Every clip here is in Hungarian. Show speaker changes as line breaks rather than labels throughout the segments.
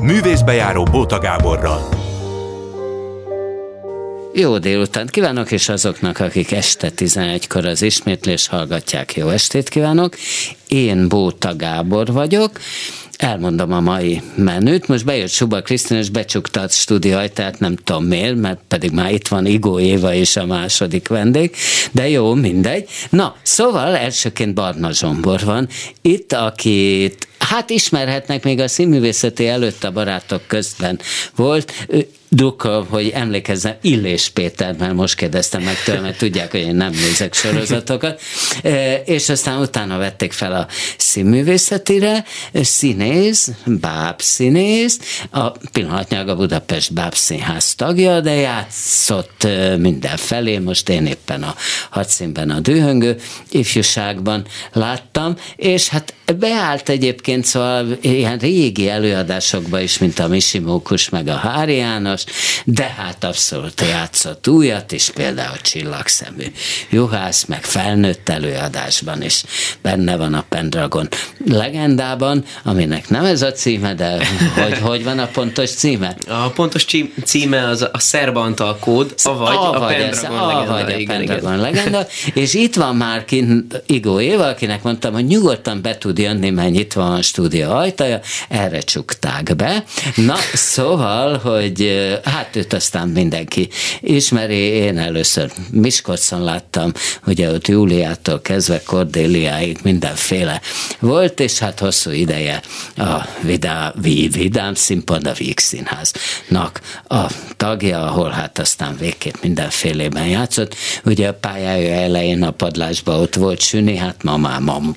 Művészbejáró Bóta Gáborral.
Jó délután kívánok, és azoknak, akik este 11-kor az ismétlés hallgatják, jó estét kívánok. Én Bóta Gábor vagyok, elmondom a mai menüt. Most bejött Suba Krisztina, és becsukta a stúdió ajtát, nem tudom miért, mert pedig már itt van Igó Éva és a második vendég, de jó, mindegy. Na, szóval elsőként Barna Zsombor van, itt, akit hát ismerhetnek még a színművészeti előtt a barátok közben volt, Dukka, hogy emlékezzen, Illés Péter, mert most kérdeztem meg tőle, mert tudják, hogy én nem nézek sorozatokat, e, és aztán utána vették fel a színművészetire, színész, bábszínész, a pillanatnyilag a Budapest Bábszínház tagja, de játszott e, mindenfelé, most én éppen a hadszínben a dühöngő ifjúságban láttam, és hát beállt egyébként, szóval ilyen régi előadásokba is, mint a Misi Mókus, meg a Hári János, de hát abszolút játszott újat is, például a Csillagszemű Juhász, meg felnőtt előadásban is benne van a Pendragon legendában, aminek nem ez a címe, de hogy, hogy van a pontos címe?
A pontos címe az a Szerbantal kód, avagy a, a Pendragon
a, legenda. Vagy a Pendragon legenda, és itt van már kint Igó Éva, akinek mondtam, hogy nyugodtan be tud jönni, mert itt van a stúdió ajtaja, erre csukták be. Na, szóval, hogy hát őt aztán mindenki ismeri, én először Miskolcon láttam, ugye ott Júliától kezdve Kordéliáig mindenféle volt, és hát hosszú ideje a Vidá, Vidám Színpad, a Víg Színháznak a tagja, ahol hát aztán végképp mindenfélében játszott. Ugye a pályája elején a padlásban ott volt Süni, hát ma már man.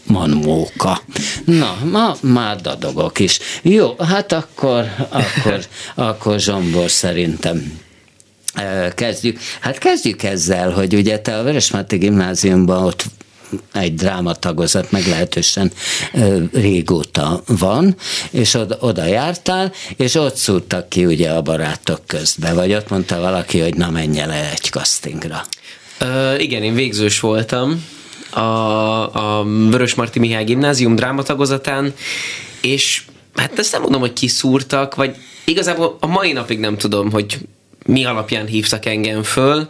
Na, ma már dadogok is. Jó, hát akkor, akkor, akkor Zsombor szerintem kezdjük. Hát kezdjük ezzel, hogy ugye te a Veresmáti gimnáziumban ott egy drámatagozat meglehetősen régóta van, és oda, oda jártál, és ott szúrtak ki ugye a barátok közbe, vagy ott mondta valaki, hogy na menj el egy castingra.
Uh, igen, én végzős voltam a, a Vörös Marti Mihály Gimnázium drámatagozatán, és hát ezt nem mondom, hogy kiszúrtak, vagy igazából a mai napig nem tudom, hogy mi alapján hívtak engem föl,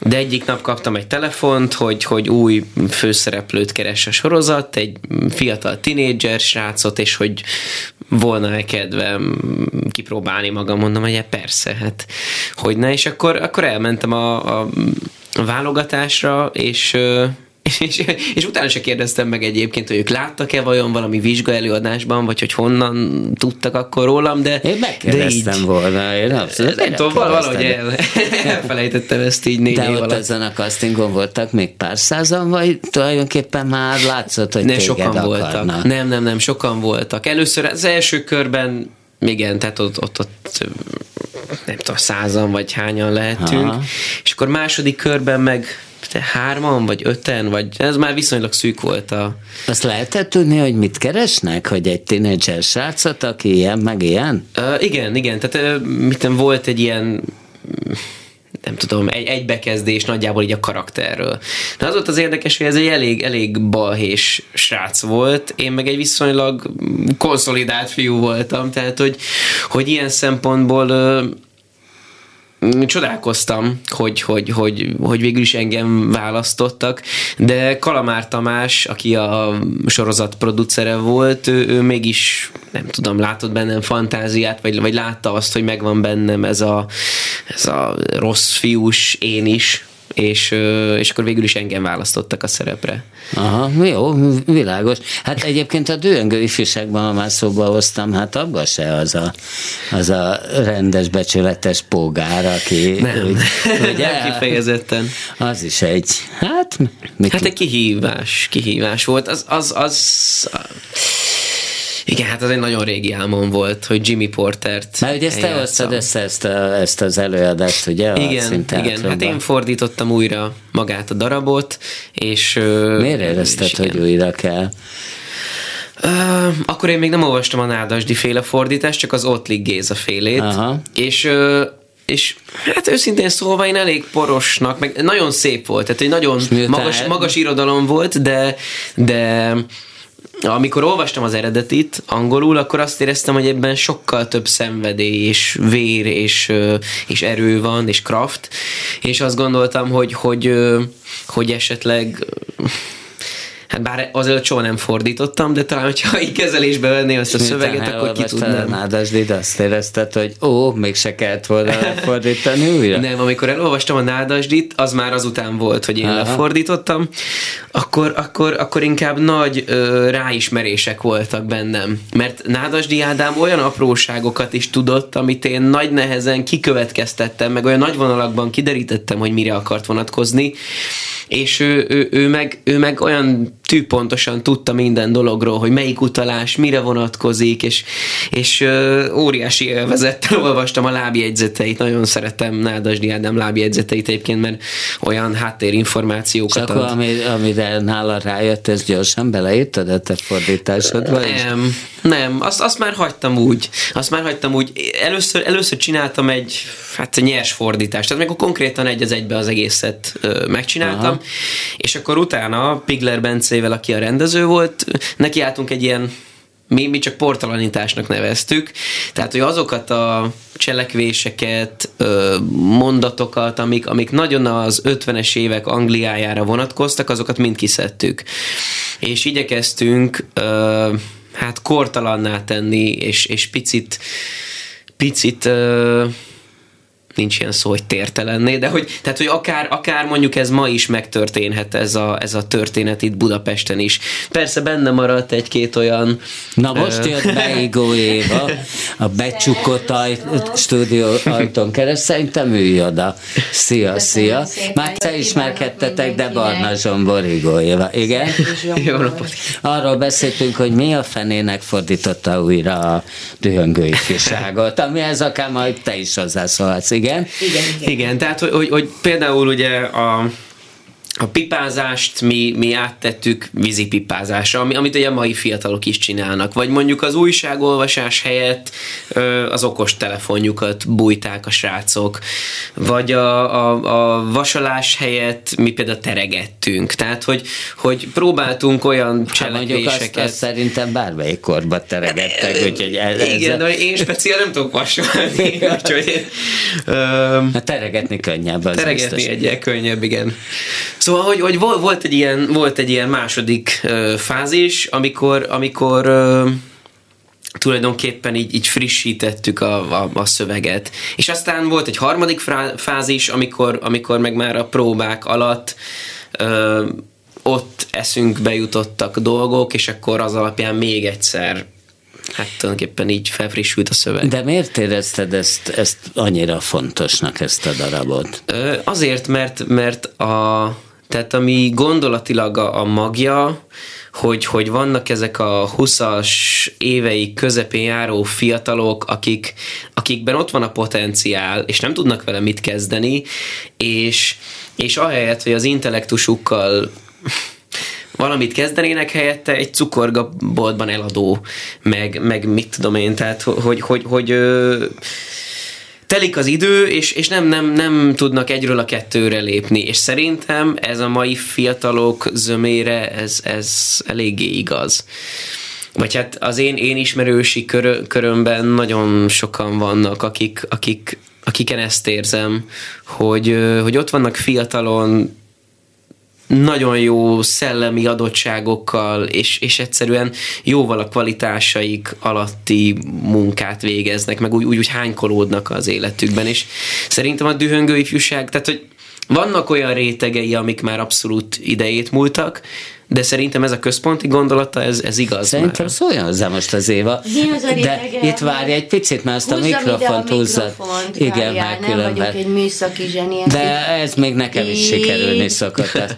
de egyik nap kaptam egy telefont, hogy, hogy új főszereplőt keres a sorozat, egy fiatal tinédzser srácot, és hogy volna-e kedvem kipróbálni magam, mondom, hogy persze, hát hogy ne, és akkor, akkor elmentem a, a válogatásra, és és, és utána se kérdeztem meg egyébként, hogy ők láttak-e vajon valami vizsga előadásban, vagy hogy honnan tudtak akkor rólam, de...
Én megkérdeztem de így, volna, én abszolút
Nem tudom, valahogy el, elfelejtettem ezt így négy
De ott alatt. ezen a castingon voltak még pár százan, vagy tulajdonképpen már látszott, hogy
ne, sokan akarnak. voltak. Nem, nem, nem, sokan voltak. Először az első körben igen, tehát ott, ott, ott nem tudom, százan vagy hányan lehetünk, Aha. és akkor második körben meg te hárman, vagy öten, vagy ez már viszonylag szűk volt a...
Azt lehetett tudni, hogy mit keresnek? Hogy egy tínédzser srácot, aki ilyen, meg ilyen?
Uh, igen, igen, tehát uh, mit volt egy ilyen nem tudom, egy, egy bekezdés nagyjából így a karakterről. De az volt az érdekes, hogy ez egy elég, elég balhés srác volt, én meg egy viszonylag konszolidált fiú voltam, tehát hogy, hogy ilyen szempontból csodálkoztam, hogy, hogy, hogy, hogy végül is engem választottak, de Kalamár Tamás, aki a sorozat producere volt, ő, ő mégis, nem tudom, látott bennem fantáziát, vagy, vagy látta azt, hogy megvan bennem ez a, ez a rossz fiús én is, és, és akkor végül is engem választottak a szerepre.
Aha, jó, világos. Hát egyébként a dőengő ifjúságban, ha már szóba hoztam, hát abban se az a, az a rendes, becsületes pógár, aki...
Nem, úgy, ugye, nem kifejezetten.
Az is egy, hát...
Hát egy kihívás, kihívás volt. Az, az, az igen, hát az egy nagyon régi álmom volt, hogy Jimmy Portert
Mert ugye ezt te hoztad össze ezt, a, ezt az előadást, ugye?
Igen, igen, hát én fordítottam újra magát a darabot, és...
Miért érezted, és hogy újra kell?
Uh, akkor én még nem olvastam a Nádasdi féle fordítást, csak az Ottlik Géza félét, Aha. és uh, és hát őszintén szólva én elég porosnak, meg nagyon szép volt, tehát egy nagyon magas, magas irodalom volt, de, de amikor olvastam az eredetit angolul, akkor azt éreztem, hogy ebben sokkal több szenvedély és vér és, és erő van, és kraft, és azt gondoltam, hogy, hogy, hogy esetleg Hát bár azelőtt soha nem fordítottam, de talán, hogyha így kezelésbe venné azt a szöveget, akkor ki tudnám.
Nádasdit, azt érezted, hogy ó, még se kellett volna fordítani újra?
Nem, amikor elolvastam a Nádasdit, az már azután volt, hogy én Aha. lefordítottam, akkor, akkor, akkor inkább nagy ö, ráismerések voltak bennem. Mert Nádasdi Ádám olyan apróságokat is tudott, amit én nagy nehezen kikövetkeztettem, meg olyan nagy vonalakban kiderítettem, hogy mire akart vonatkozni, és ő, ő, ő, meg, ő meg olyan tűpontosan tudta minden dologról, hogy melyik utalás mire vonatkozik, és, és ö, óriási élvezettel olvastam a lábjegyzeteit, nagyon szeretem Nádasdi Ádám lábjegyzeteit egyébként, mert olyan háttérinformációkat
Csak ad. Ami, amire nála rájött, ez gyorsan beleírtad a te fordításodba?
Nem, nem, azt, azt már hagytam úgy, azt már hagytam úgy. Először, először csináltam egy hát nyers fordítást, tehát még konkrétan egy az egybe az egészet megcsináltam, Aha. és akkor utána Pigler Bence Bencével, aki a rendező volt, neki álltunk egy ilyen mi, mi csak portalanításnak neveztük, tehát hogy azokat a cselekvéseket, mondatokat, amik, amik nagyon az 50-es évek Angliájára vonatkoztak, azokat mind kiszedtük. És igyekeztünk hát kortalanná tenni, és, és picit picit nincs ilyen szó, hogy tértelenné, de hogy, tehát, hogy akár, akár mondjuk ez ma is megtörténhet ez a, ez a történet itt Budapesten is. Persze benne maradt egy-két olyan...
Na most uh, jött be Igó Éva, a becsukott aj, stúdió ajtón kereszt, szerintem ülj oda. Szia, szia. Már te ismerkedtetek, de Barna Zsombor, Igó Éva. Igen?
Jó napot.
Arról beszéltünk, hogy mi a fenének fordította újra a dühöngő ifjúságot, ami ez akár majd te is hozzászólhatsz, igen?
Igen? Igen, igen. igen tehát hogy, hogy, hogy például ugye a a pipázást mi, mi áttettük vízipipázásra, ami, amit ugye a mai fiatalok is csinálnak. Vagy mondjuk az újságolvasás helyett ö, az okos telefonjukat bújták a srácok. Vagy a, a, a vasalás helyett mi például teregettünk. Tehát, hogy, hogy próbáltunk olyan hát cselekvéseket...
Azt, azt szerintem bármelyik korban teregettek, úgyhogy
ez, Igen, de én speciál nem tudok vasalni. úgyhogy
ö, hát teregetni könnyebb. Az
teregetni biztos. egyel könnyebb, igen. Szóval, hogy, hogy volt, egy ilyen, volt egy ilyen második uh, fázis, amikor, amikor uh, tulajdonképpen így, így frissítettük a, a, a szöveget. És aztán volt egy harmadik fázis, amikor, amikor meg már a próbák alatt uh, ott eszünkbe jutottak dolgok, és akkor az alapján még egyszer hát tulajdonképpen így felfrissült a szöveg.
De miért érezted ezt, ezt annyira fontosnak, ezt a darabot?
Ö, azért, mert, mert a tehát ami gondolatilag a, a magja, hogy, hogy vannak ezek a 20-as évei közepén járó fiatalok, akik, akikben ott van a potenciál, és nem tudnak vele mit kezdeni, és, és ahelyett, hogy az intellektusukkal valamit kezdenének helyette, egy cukorgaboltban eladó, meg, meg mit tudom én, tehát hogy, hogy, hogy, hogy telik az idő, és, és nem, nem, nem tudnak egyről a kettőre lépni, és szerintem ez a mai fiatalok zömére ez, ez eléggé igaz. Vagy hát az én, én ismerősi kör, körömben nagyon sokan vannak, akik, akik, akiken ezt érzem, hogy, hogy ott vannak fiatalon, nagyon jó szellemi adottságokkal, és, és egyszerűen jóval a kvalitásaik alatti munkát végeznek, meg úgy, úgy, úgy hánykolódnak az életükben, és szerintem a dühöngő ifjúság, tehát hogy vannak olyan rétegei, amik már abszolút idejét múltak, de szerintem ez a központi gondolata, ez, ez igaz
Szerintem már. szóljon hozzá most az Éva.
Mi az a
de itt várj egy picit, mert azt a mikrofont húzzad.
Igen, mert különben. Nem egy műszaki zseni.
De ez még nekem is sikerülni szokott.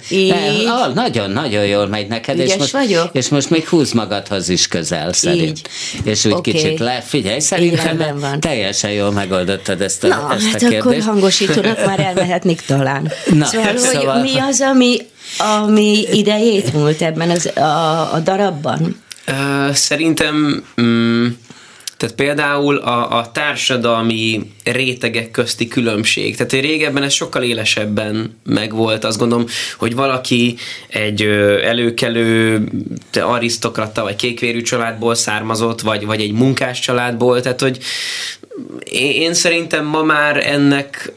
ah, nagyon, nagyon jól megy neked.
És most, vagyok?
És most még húz magadhoz is közel szerint. És úgy okay. kicsit le, figyelj, szerintem van. teljesen jól megoldottad ezt a,
Na,
ezt a
hát
kérdést.
akkor hangosítónak már elmehetnék talán. Na, szóval, szóval, hogy mi az, ami ami idejét múlt ebben az, a, a darabban?
Szerintem um, Tehát például a, a társadalmi rétegek közti különbség. Tehát régebben ez sokkal élesebben megvolt. Azt gondolom, hogy valaki egy előkelő arisztokrata vagy kékvérű családból származott, vagy, vagy egy munkás családból. Tehát, hogy én szerintem ma már ennek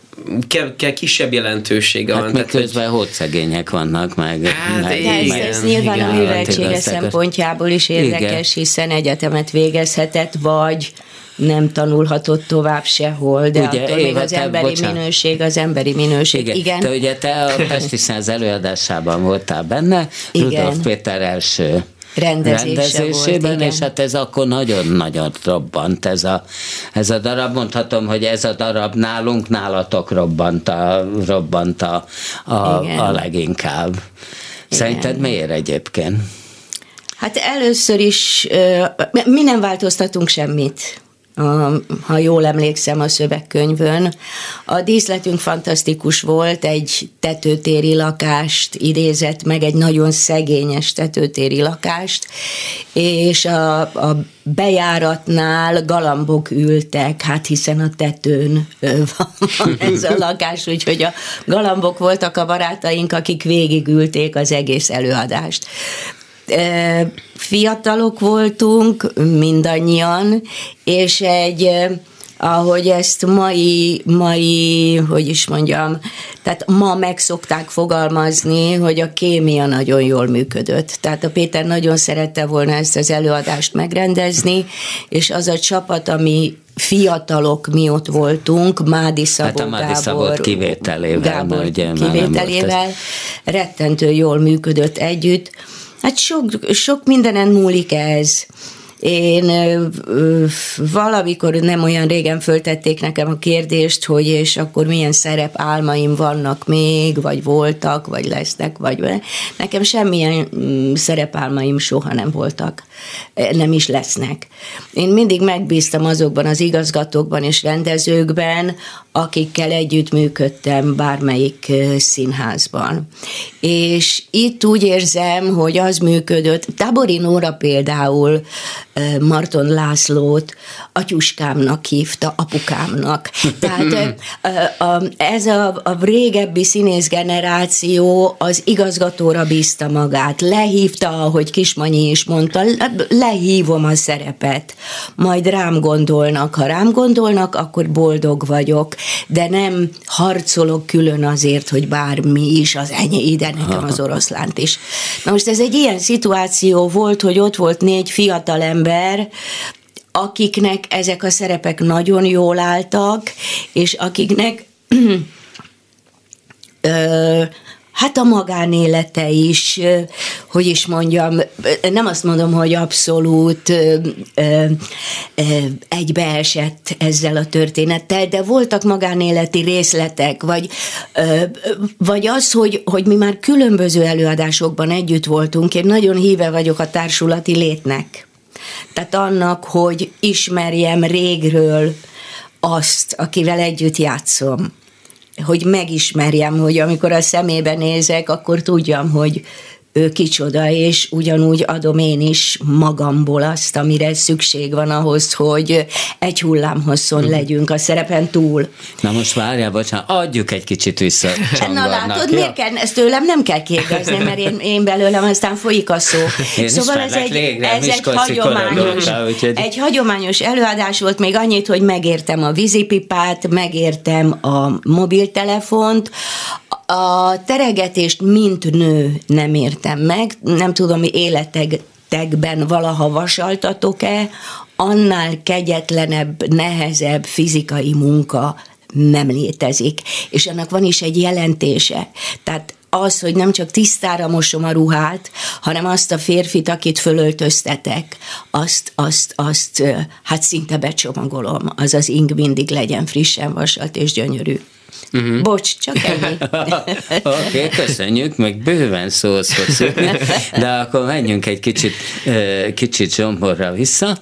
kell, kell kisebb jelentősége
hát van. Hát közben hogy szegények vannak meg.
Hát meg, igen, meg, ez nyilván igen, a műveltsége szempontjából is érdekes, igen. hiszen egyetemet végezhetett, vagy nem tanulhatott tovább sehol, de ugye, attól még az emberi bocsánat. minőség, az emberi minőség. Igen. Igen.
Te ugye te a Pesti Száz előadásában voltál benne, Igen. Rudolf Péter első rendezése rendezésében, volt, és hát ez akkor nagyon-nagyon robbant ez a, ez a darab. Mondhatom, hogy ez a darab nálunk, nálatok robbant a, robbant a, a, a leginkább. Szerinted Igen. miért egyébként?
Hát először is mi nem változtatunk semmit ha jól emlékszem a szövegkönyvön. A díszletünk fantasztikus volt, egy tetőtéri lakást idézett meg, egy nagyon szegényes tetőtéri lakást, és a, a bejáratnál galambok ültek, hát hiszen a tetőn van ez a lakás, úgyhogy a galambok voltak a barátaink, akik végigülték az egész előadást fiatalok voltunk, mindannyian, és egy ahogy ezt mai, mai, hogy is mondjam, tehát ma meg szokták fogalmazni, hogy a kémia nagyon jól működött. Tehát a Péter nagyon szerette volna ezt az előadást megrendezni, és az a csapat, ami fiatalok mi ott voltunk, Mádi Szabó, hát a Mádi Gábor,
kivételével,
Gábor ugye kivételével, rettentő jól működött együtt, Hát sok, sok mindenen múlik ez. Én valamikor nem olyan régen föltették nekem a kérdést, hogy és akkor milyen szerep álmaim vannak még, vagy voltak, vagy lesznek, vagy nekem semmilyen mm, szerepálmaim soha nem voltak, nem is lesznek. Én mindig megbíztam azokban az igazgatókban és rendezőkben, akikkel együtt működtem bármelyik színházban. És itt úgy érzem, hogy az működött, Tábori Nóra például Marton Lászlót atyuskámnak hívta, apukámnak. Tehát ez a, a régebbi színész generáció az igazgatóra bízta magát, lehívta, ahogy Kismanyi is mondta, lehívom a szerepet, majd rám gondolnak, ha rám gondolnak, akkor boldog vagyok, de nem harcolok külön azért, hogy bármi is, az enyé ide nekem az oroszlánt is. Na most ez egy ilyen szituáció volt, hogy ott volt négy fiatal ember, akiknek ezek a szerepek nagyon jól álltak, és akiknek ö, hát a magánélete is, hogy is mondjam, nem azt mondom, hogy abszolút egybeesett ezzel a történettel, de voltak magánéleti részletek, vagy, vagy az, hogy, hogy mi már különböző előadásokban együtt voltunk, én nagyon híve vagyok a társulati létnek. Tehát annak, hogy ismerjem régről azt, akivel együtt játszom hogy megismerjem, hogy amikor a szemébe nézek, akkor tudjam, hogy ő kicsoda, és ugyanúgy adom én is magamból azt, amire szükség van ahhoz, hogy egy hullámhosszon mhm. legyünk a szerepen túl.
Na most várjál, bocsánat, adjuk egy kicsit vissza
Na látod, ja? miért kell, ezt tőlem nem kell kérdezni, mert én, én belőlem aztán folyik a szó.
Én szóval ez egy, végre, ez egy hagyományos, úgyhogy...
egy hagyományos előadás volt, még annyit, hogy megértem a vízipipát, megértem a mobiltelefont, a teregetést mint nő nem értem meg, nem tudom, mi életekben valaha vasaltatok-e, annál kegyetlenebb, nehezebb fizikai munka nem létezik. És annak van is egy jelentése. Tehát az, hogy nem csak tisztára mosom a ruhát, hanem azt a férfit, akit fölöltöztetek, azt, azt, azt hát szinte becsomagolom. Az az ing mindig legyen frissen vasalt és gyönyörű. Uh-huh. Bocs, csak ennyi.
Oké, okay, köszönjük, meg bőven szóhoz fog de akkor menjünk egy kicsit, kicsit zsomborra vissza.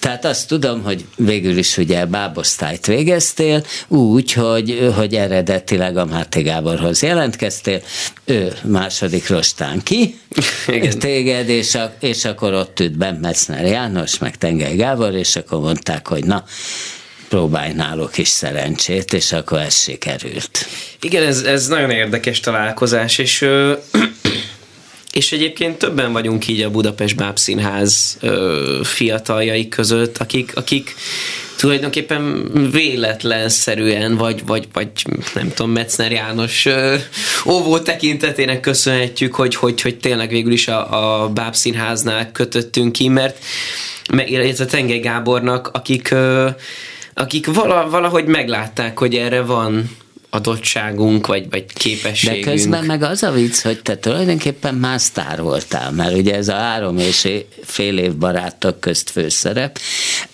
tehát azt tudom, hogy végül is ugye bábosztályt végeztél, úgy, hogy, hogy eredetileg a Máté Gáborhoz jelentkeztél, ő második rostán ki, Igen. téged, és, a, és akkor ott ült Ben Metzner János, meg Tengely Gábor, és akkor mondták, hogy na, próbálj náluk is szerencsét, és akkor ez sikerült.
Igen, ez, ez nagyon érdekes találkozás, és és egyébként többen vagyunk így a Budapest Bábszínház fiataljai között, akik, akik tulajdonképpen véletlenszerűen, vagy, vagy, vagy nem tudom, Metzner János óvó tekintetének köszönhetjük, hogy, hogy, hogy tényleg végül is a, a Bábszínháznál kötöttünk ki, mert illetve Tengely Gábornak, akik, akik valahogy meglátták, hogy erre van adottságunk, vagy, vagy képességünk.
De közben meg az a vicc, hogy te tulajdonképpen már sztár voltál, mert ugye ez a három és fél év barátok közt főszerep,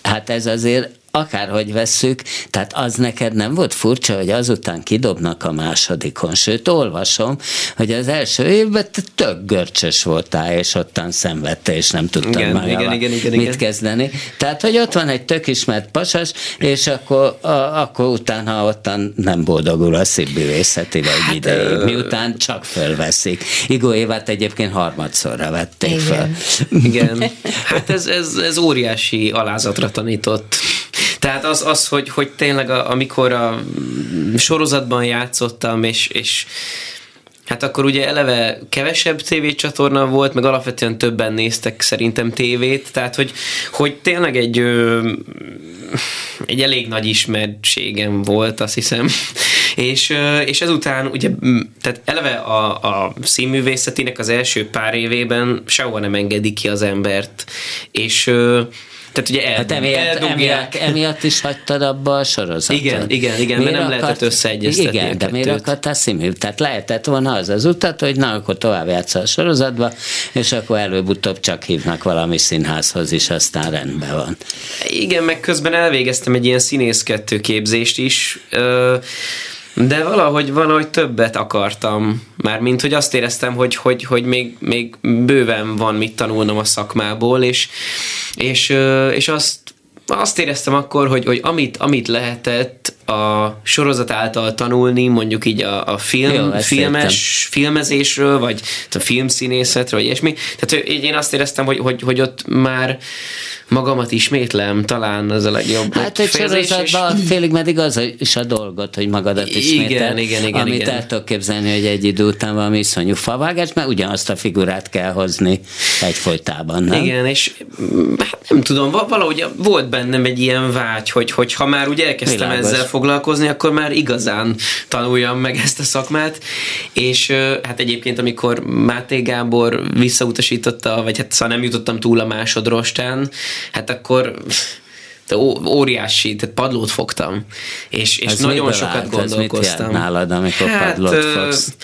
hát ez azért akárhogy vesszük, tehát az neked nem volt furcsa, hogy azután kidobnak a másodikon, sőt, olvasom, hogy az első évben te tök görcsös voltál, és ottan szenvedte, és nem tudtam igen, már igen, igen, igen, mit igen. kezdeni. Tehát, hogy ott van egy tök ismert pasas, és akkor, a, akkor utána ottan nem boldogul a szívbűvészeti vagy hát, ideig, miután csak fölveszik. Igó Évát egyébként harmadszorra vették igen. föl.
Igen. Hát ez, ez, ez óriási alázatra tanított. Tehát az, az hogy, hogy tényleg a, amikor a sorozatban játszottam, és, és Hát akkor ugye eleve kevesebb tévécsatorna volt, meg alapvetően többen néztek szerintem tévét, tehát hogy, hogy tényleg egy, ö, egy elég nagy ismertségem volt, azt hiszem. És, és ezután ugye, tehát eleve a, a színművészetinek az első pár évében sehova nem engedik ki az embert, és ö, tehát ugye el, hát
emiatt, emiatt, emiatt, is hagytad abba a sorozatot.
Igen, igen, igen, miért mert nem akart, lehetett összeegyeztetni
Igen, de miért akartál színű? Tehát lehetett volna az az utat, hogy na, akkor tovább játszol a sorozatba, és akkor előbb-utóbb csak hívnak valami színházhoz is, aztán rendben van.
Igen, meg közben elvégeztem egy ilyen színészkettő képzést is, de valahogy, valahogy többet akartam, már mint hogy azt éreztem, hogy, hogy, hogy még, még bőven van mit tanulnom a szakmából, és, és, és azt, azt éreztem akkor, hogy, hogy amit, amit lehetett a sorozat által tanulni, mondjuk így a, a film, Jó, filmes, filmezésről, vagy a filmszínészetről, vagy ilyesmi. Tehát én azt éreztem, hogy, hogy, hogy ott már magamat ismétlem, talán az a legjobb.
Hát egy sorozatban és... félig meddig az is a dolgot, hogy magadat ismétel.
Igen, igen, igen.
Amit
igen.
el tudok képzelni, hogy egy idő után valami iszonyú favágás, mert ugyanazt a figurát kell hozni egyfolytában, nem?
Igen, és hát nem tudom, valahogy volt bennem egy ilyen vágy, hogy, hogy ha már ugye elkezdtem Világos. ezzel foglalkozni, akkor már igazán tanuljam meg ezt a szakmát, és hát egyébként amikor Máté Gábor visszautasította, vagy hát szóval nem jutottam túl a másodrostán, hát akkor de óriási, tehát padlót fogtam, és, és nagyon sokat állt, gondolkoztam. Ez
mit nálad, amikor hát, padlót fogsz?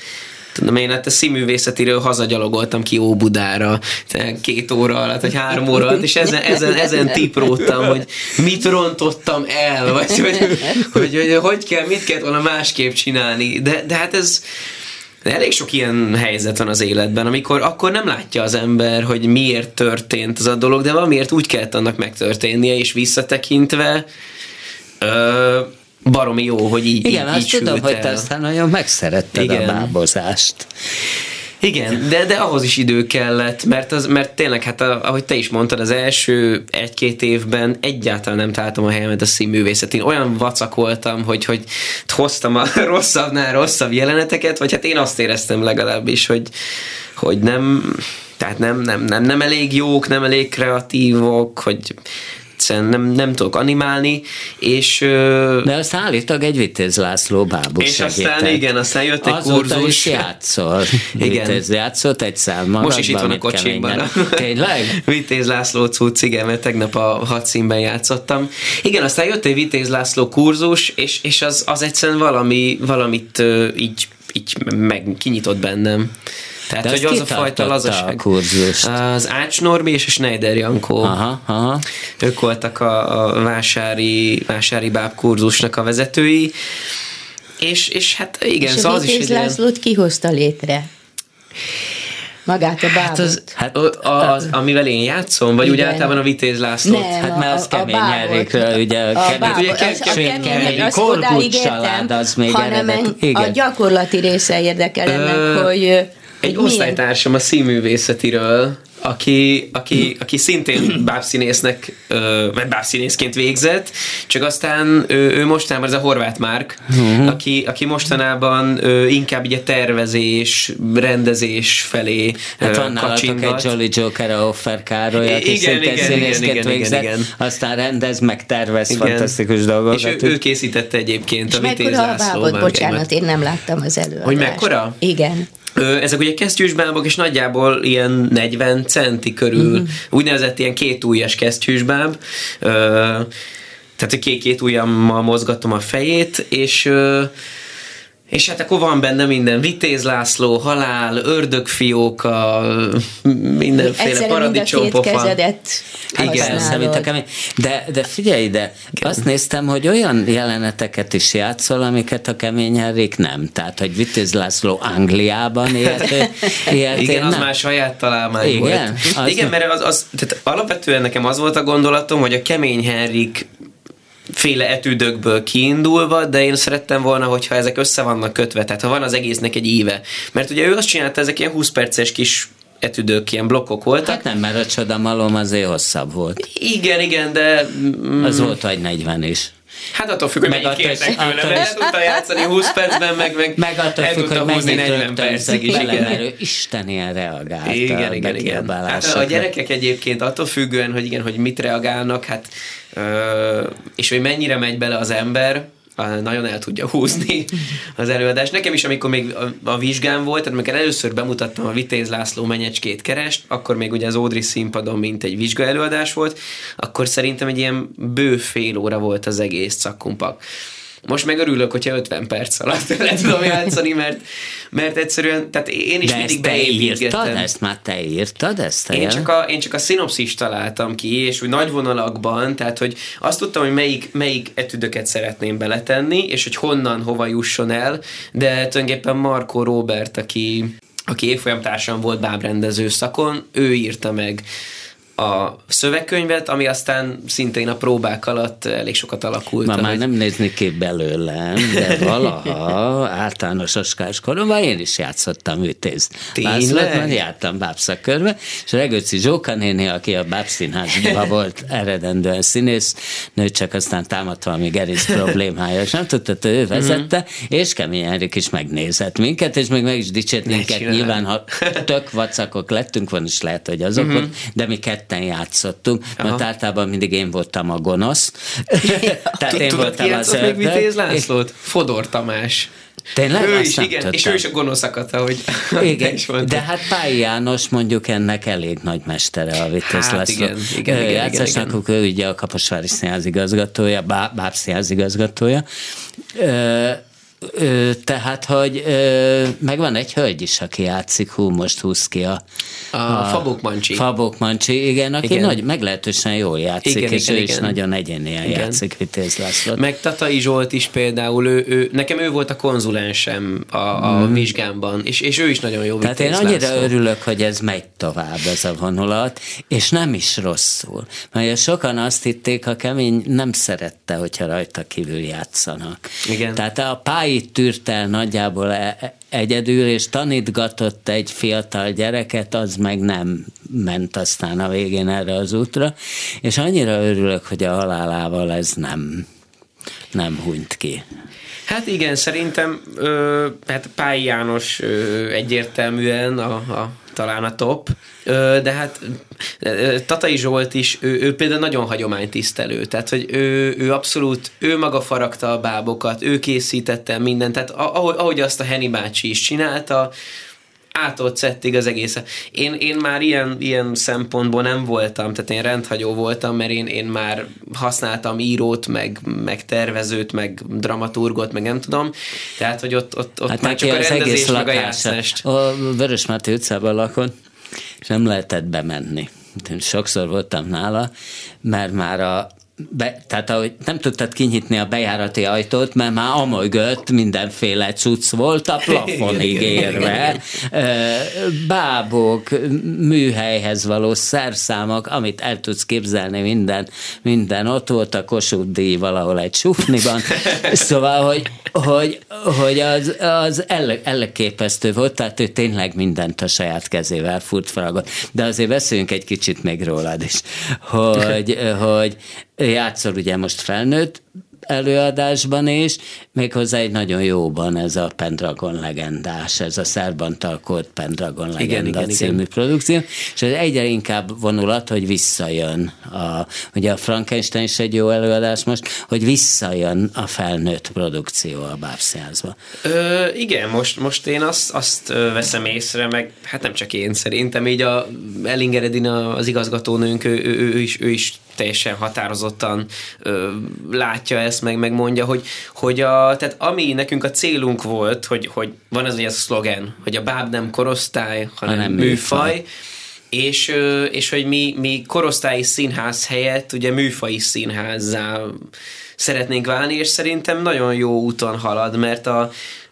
Tudom én, hát a színművészetiről hazagyalogoltam ki Óbudára két óra alatt, vagy három óra alatt, és ezen, ezen, ezen tipróttam, hogy mit rontottam el, vagy hogy, hogy, hogy, hogy kell, mit kell volna másképp csinálni. De, de hát ez, de elég sok ilyen helyzet van az életben, amikor akkor nem látja az ember, hogy miért történt az a dolog, de valamiért úgy kellett annak megtörténnie, és visszatekintve baromi jó, hogy így
Igen,
így,
azt
így
tudom, hogy te aztán nagyon megszeretted Igen. a bábozást.
Igen, de, de ahhoz is idő kellett, mert, az, mert tényleg, hát a, ahogy te is mondtad, az első egy-két évben egyáltalán nem találtam a helyemet a színművészetén. Olyan vacak voltam, hogy, hogy hoztam a rosszabbnál rosszabb jeleneteket, vagy hát én azt éreztem legalábbis, hogy, hogy nem, tehát nem, nem, nem, nem elég jók, nem elég kreatívok, hogy egyszerűen nem, nem tudok animálni, és...
De aztán állítólag egy Vitéz László bábus
És segített. aztán igen, aztán jött egy Azóta kurzus.
is játszol. igen. Vitéz játszott egy számmal.
Most is itt van a kocsimban.
Tényleg?
Vitéz László cucc, igen, mert tegnap a hadszínben játszottam. Igen, aztán jött egy Vitéz László kurzus, és, és az, az egyszerűen valami, valamit így, így meg kinyitott bennem. Tehát, De hogy az a fajta lazaság.
A kurzust?
Az Ács Norbi és a Schneider Jankó.
Aha, aha.
Ők voltak a, a vásári, vásári báb kurzusnak a vezetői. És, és hát igen,
és szóval az is egy Lászlót kihozta létre? magát a bábot.
Hát az, hát, az, amivel én játszom, vagy Igen. úgy általában a Vitéz László?
Nem,
Hát mert az
a-
kemény. Erikről, ugye a kemény,
ugye kemény-
kemény, odáig
család, az még
hanem
eredet.
a gyakorlati része érdekel ennek, hogy
Egy
milyen-
osztálytársam a színművészetiről, aki, aki, aki szintén bábszínésznek, vagy bábszínészként végzett, csak aztán ő, ő mostanában, ez a Horváth Márk, uh-huh. aki, aki mostanában ö, inkább így a tervezés, rendezés felé
Hát
ö,
van nálatok egy. Jolly Joker, a Offer Károly, aki
Igen,
szintén
igen,
színészként
igen, igen,
végzett,
igen.
aztán rendez, meg tervez
Igen.
fantasztikus dolgokat.
És ő, ő készítette egyébként
És
a Vitéz
mekkora a
bábjaimat.
bocsánat, én nem láttam az előadást.
Hogy mekkora?
Igen.
Ezek ugye kesztyűs bábok, és nagyjából ilyen 40 centi körül,
Mhm.
mm. úgynevezett ilyen két kesztyűs báb. Ö, tehát hogy két, ujjammal mozgatom a fejét, és és hát akkor van benne minden, Vitéz László, halál, ördögfióka, mindenféle
Egyszerűen mind a két
paradicsompofa.
kezedet
Igen,
a kemény. De, de figyelj ide, azt néztem, hogy olyan jeleneteket is játszol, amiket a kemény Henrik nem. Tehát, hogy Vitéz László Angliában élt, élt
Igen, az
nem.
már saját találmány
Igen?
volt.
Az
Igen, mert az, az, tehát alapvetően nekem az volt a gondolatom, hogy a kemény Henrik féle etüdökből kiindulva, de én szerettem volna, hogyha ezek össze vannak kötve, tehát ha van az egésznek egy íve. Mert ugye ő azt csinálta, ezek ilyen 20 perces kis etüdők, ilyen blokkok voltak.
Hát nem, mert a csodamalom azért hosszabb volt.
Igen, igen, de mm,
Az volt vagy 40 is.
Hát attól függ, hogy
Meg
mennyit kértek tőle, mert tudta játszani 20 percben, meg, meg,
Meg attól
el
függ, hogy
húzni
mennyit
40 percig is.
bele,
Igen.
mert ő reagált
Igen, igen, igen. Hát a gyerekek egyébként attól függően, hogy igen, hogy mit reagálnak, hát ö, és hogy mennyire megy bele az ember, nagyon el tudja húzni az előadást. Nekem is, amikor még a, vizsgám volt, tehát amikor először bemutattam a Vitéz László menyecskét kerest, akkor még ugye az Ódri színpadon, mint egy vizsga előadás volt, akkor szerintem egy ilyen bő fél óra volt az egész cakkumpak. Most meg örülök, hogyha 50 perc alatt le tudom játszani, mert, mert egyszerűen, tehát én is
De
mindig
ezt te írtad? Ezt már te írtad? Ezt a
Én
jel-
csak, a, én csak a szinopszist találtam ki, és úgy nagy vonalakban, tehát hogy azt tudtam, hogy melyik, melyik etüdöket szeretném beletenni, és hogy honnan, hova jusson el, de tulajdonképpen Marco Robert, aki, aki évfolyamtársam volt bábrendező szakon, ő írta meg a szövegkönyvet, ami aztán szintén a próbák alatt elég sokat alakult.
Ma már nem nézni ki belőlem, de valaha általános oskás koromban én is játszottam ütézt.
Tényleg?
Jártam bábszakkörbe, és Regőci Zsóka néni, aki a bábszínházban volt eredendően színész, nő csak aztán támadt valami gerinc problémája, és nem tudta, hogy ő vezette, és Kemény Henrik is megnézett minket, és még meg is dicsért minket. Nyilván, ha tök vacakok lettünk, van is lehet, hogy azok volt, de mi ketten játszottunk, mert
Aha.
általában mindig én voltam a gonosz. Tehát én voltam az
még. Vitéz Lászlót? Fodor Tamás.
Tényleg?
Ő is, igen, és
tudtam.
ő is a gonoszakat, ahogy te
Igen,
is mondtad.
de hát Pályi János mondjuk ennek elég nagy mestere a Vitéz
Hát
László.
igen, igen, igen, igen,
Játszásnak ő ugye a Kaposvári Színház igazgatója, Bá- Báb Színház igazgatója. Ö, ö, tehát, hogy ö, megvan egy hölgy is, aki játszik, hú, most húz ki a...
A Fabok Mancsi.
Fabok Mancsi, igen, aki
Igen.
Nagy, meglehetősen jól játszik,
Igen,
és
igen,
ő is
igen.
nagyon egyénien
Igen.
játszik Vitéz László.
Meg Tatai Zsolt is például, ő, ő, nekem ő volt a konzulensem a, a mm. vizsgámban, és, és ő is nagyon jó
Tehát én
Vitéz
annyira
László.
örülök, hogy ez megy tovább, ez a vonulat, és nem is rosszul. Mert sokan azt hitték, a kemény nem szerette, hogyha rajta kívül játszanak.
Igen.
Tehát a pályit tűrt el nagyjából e- e- egyedül, és tanítgatott egy fiatal gyereket, az meg nem ment aztán a végén erre az útra, és annyira örülök, hogy a halálával ez nem, nem hunyt ki.
Hát igen, szerintem hát Pályi János egyértelműen a, a, talán a top, de hát Tatai Zsolt is, ő, ő például nagyon hagyománytisztelő, tehát hogy ő, ő abszolút, ő maga faragta a bábokat, ő készítette mindent, tehát ahogy, ahogy azt a Henny bácsi is csinálta, ától szettig az egész. Én, én már ilyen, ilyen szempontból nem voltam, tehát én rendhagyó voltam, mert én, én már használtam írót, meg, meg tervezőt, meg dramaturgot, meg nem tudom. Tehát, hogy ott, ott, ott
Hát
már csak a
az
rendezés,
egész
meg a játszást.
A Vörösmáté utcában lakott, és nem lehetett bemenni. Én sokszor voltam nála, mert már a be, tehát ahogy nem tudtad kinyitni a bejárati ajtót, mert már amögött mindenféle cucc volt a plafonig érve. Bábok, műhelyhez való szerszámok, amit el tudsz képzelni, minden, minden ott volt a Kossuth díj valahol egy sufniban. Szóval, hogy, hogy, hogy az, az el, elképesztő volt, tehát ő tényleg mindent a saját kezével furt faragott. De azért beszéljünk egy kicsit még rólad is, hogy, hogy játszol ugye most felnőtt előadásban is, méghozzá egy nagyon jóban ez a Pendragon legendás, ez a szerban talkolt Pendragon legenda igen, igen, című igen. produkció, és ez egyre inkább vonulat, hogy visszajön. A, ugye a Frankenstein is egy jó előadás most, hogy visszajön a felnőtt produkció a Bábszínházba.
igen, most, most én azt, azt veszem észre, meg hát nem csak én szerintem, így a Ellinger Edina, az igazgatónőnk, ő, ő, ő, is, ő is teljesen határozottan ö, látja ezt, meg megmondja, hogy, hogy a, tehát ami nekünk a célunk volt, hogy, hogy van ez a szlogen, hogy a báb nem korosztály, hanem, hanem műfaj, műfaj. és, és hogy mi, mi korosztályi színház helyett ugye műfai színházzá szeretnénk válni, és szerintem nagyon jó úton halad, mert a,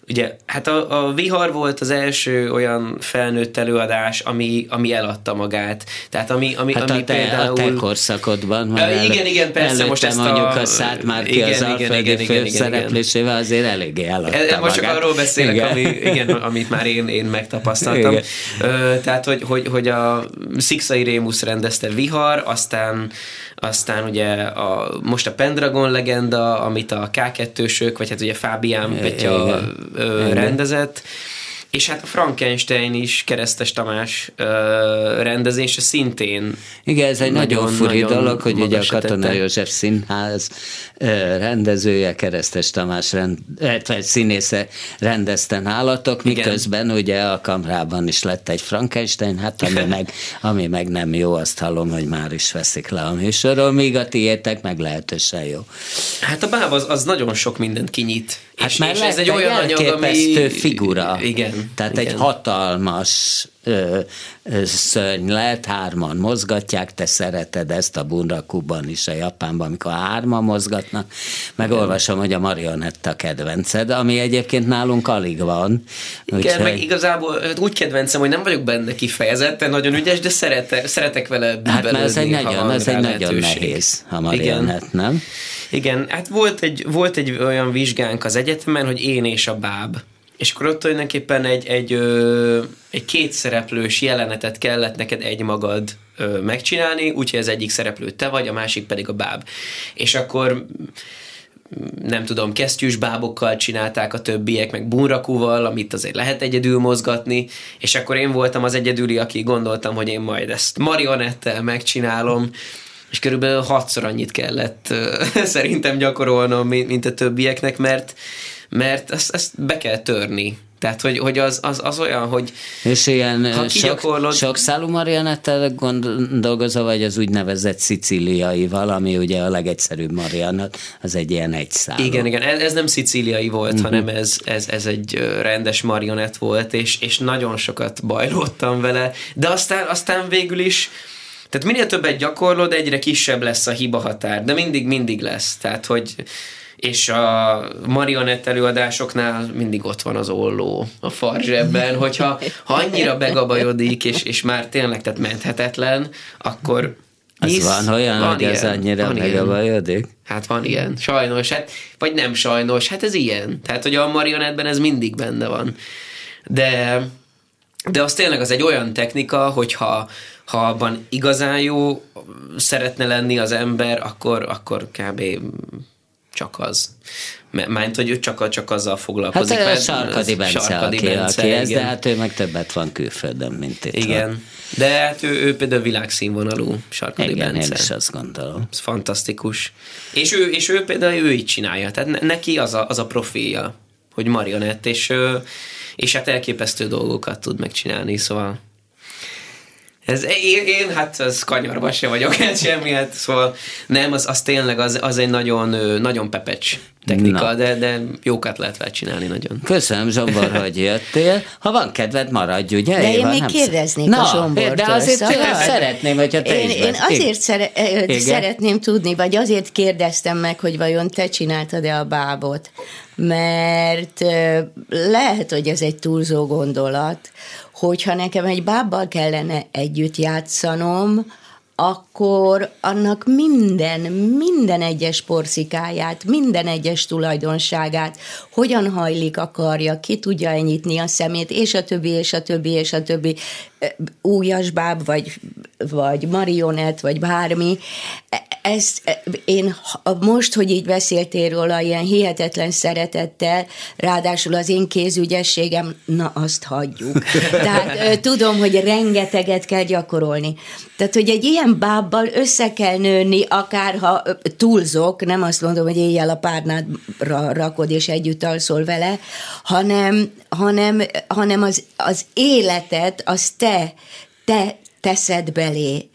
Ugye, hát a, a Vihar volt az első olyan felnőtt előadás, ami, ami eladta magát. Tehát ami, ami,
hát
ami
a te, például... a te korszakodban.
Uh, igen, igen, persze. Most ezt
mondjuk a, a szállt már ki igen, az igen, Alföldi igen, főszereplésével azért eléggé eladta
e, Most csak arról beszélek, igen. Ami, igen, amit már én, én megtapasztaltam. Igen. Uh, tehát, hogy, hogy, hogy a Szikszai Rémusz rendezte Vihar, aztán aztán ugye a, most a Pendragon legenda, amit a K2-sök, vagy hát ugye Fábián Petya rendezett, és hát a Frankenstein is Keresztes Tamás ö, rendezése szintén.
Igen, ez egy nagyon, nagyon furi nagyon dolog, hogy ugye a Katona József Színház ö, rendezője Keresztes Tamás rend, vagy színésze rendezte nálatok, miközben Igen. ugye a kamrában is lett egy Frankenstein, hát ami meg, ami meg nem jó, azt hallom, hogy már is veszik le a műsorról, míg a tiétek meg lehetősen jó.
Hát a báb az, az nagyon sok mindent kinyit.
Hát és, már és ez egy olyan anyag, ami... figura.
Igen.
Tehát
Igen.
egy hatalmas szörny lehet, hárman mozgatják, te szereted ezt a bunrakuban is a Japánban, amikor hárman mozgatnak, meg Igen. olvasom, hogy a marionetta kedvenced, ami egyébként nálunk alig van.
Igen, úgyhogy... meg igazából hát úgy kedvencem, hogy nem vagyok benne kifejezetten nagyon ügyes, de szeretek, szeretek vele
Hát mert ez egy nagyon, ez egy nagyon nehéz a marionett, Igen. nem?
Igen, hát volt egy, volt egy olyan vizsgánk az egyetemen, hogy én és a báb és akkor ott tulajdonképpen egy, egy, egy kétszereplős jelenetet kellett neked egy magad ö, megcsinálni, úgyhogy az egyik szereplő te vagy, a másik pedig a báb. És akkor nem tudom, kesztyűs bábokkal csinálták a többiek, meg bunrakúval, amit azért lehet egyedül mozgatni, és akkor én voltam az egyedüli, aki gondoltam, hogy én majd ezt marionettel megcsinálom, és körülbelül hatszor annyit kellett szerintem gyakorolnom, mint a többieknek, mert mert ezt, ezt be kell törni. Tehát, hogy, hogy az, az, az olyan, hogy
És ilyen ha sok, sok szálú marionettel dolgozol, vagy az úgynevezett szicíliai valami, ugye a legegyszerűbb marionett, az egy ilyen egy szálú.
Igen, igen, ez, ez nem szicíliai volt, uh-huh. hanem ez, ez, ez egy rendes marionett volt, és, és nagyon sokat bajlottam vele, de aztán, aztán végül is tehát minél többet gyakorlod, egyre kisebb lesz a hiba határ, de mindig, mindig lesz. Tehát, hogy és a marionett előadásoknál mindig ott van az olló a farzsebben, hogyha ha annyira begabajodik, és, és már tényleg tehát menthetetlen, akkor
az Hisz, van olyan, van hogy ilyen, ez annyira megabajodik?
Hát van ilyen, sajnos, hát, vagy nem sajnos, hát ez ilyen. Tehát, hogy a marionettben ez mindig benne van. De, de az tényleg az egy olyan technika, hogyha ha abban igazán jó szeretne lenni az ember, akkor, akkor kb csak az. Mert hogy ő csak, csak azzal foglalkozik.
Hát Sarkadi Bence, Sarkadi aki, Bence, aki ez, de hát ő meg többet van külföldön, mint itt
Igen. Van. De hát ő, ő például világszínvonalú Sarkadi
Igen,
Bence.
én is azt gondolom.
Ez fantasztikus. És ő, és ő például ő így csinálja. Tehát neki az a, az a profilja, hogy marionett, és, és hát elképesztő dolgokat tud megcsinálni, szóval Ez, én, én, hát az kanyarba se vagyok, hát semmi, hát szóval nem, az, az tényleg az, az egy nagyon, nagyon pepecs technika, Na. de, de jókat lehet vele csinálni nagyon.
Köszönöm, Zsombor, hogy jöttél. Ha van kedved, maradj, ugye?
De én még nem kérdeznék Na, a Zsombortól.
De azért szabad? szeretném, hogyha te
én,
is
Én azért szere- Igen? szeretném tudni, vagy azért kérdeztem meg, hogy vajon te csináltad-e a bábot, mert lehet, hogy ez egy túlzó gondolat, hogyha nekem egy bábbal kellene együtt játszanom, akkor annak minden, minden egyes porszikáját, minden egyes tulajdonságát, hogyan hajlik a karja, ki tudja enyitni a szemét, és a többi, és a többi, és a többi újasbáb, vagy, vagy marionett, vagy bármi. Ezt én most, hogy így beszéltél róla, ilyen hihetetlen szeretettel, ráadásul az én kézügyességem, na azt hagyjuk. Tehát tudom, hogy rengeteget kell gyakorolni. Tehát, hogy egy ilyen bábbal össze kell nőni, akár ha túlzok, nem azt mondom, hogy éjjel a párnádra rakod és együtt alszol vele, hanem, hanem, hanem az, az életet, az te, te teszed belé.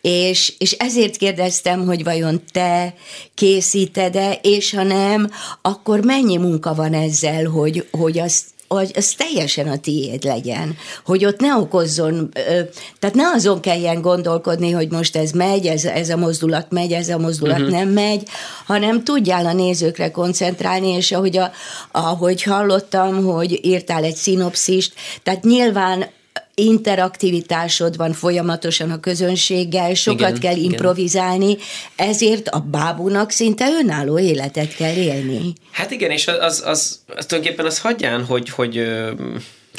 És, és ezért kérdeztem, hogy vajon te készíted-e, és ha nem, akkor mennyi munka van ezzel, hogy, hogy azt hogy az teljesen a tiéd legyen, hogy ott ne okozzon, tehát ne azon kelljen gondolkodni, hogy most ez megy, ez, ez a mozdulat megy, ez a mozdulat uh-huh. nem megy, hanem tudjál a nézőkre koncentrálni, és ahogy, a, ahogy hallottam, hogy írtál egy szinopszist, tehát nyilván interaktivitásod van folyamatosan a közönséggel, sokat igen, kell igen. improvizálni, ezért a bábúnak szinte önálló életet kell élni.
Hát igen, és az, az, az, az tulajdonképpen az hagyján, hogy, hogy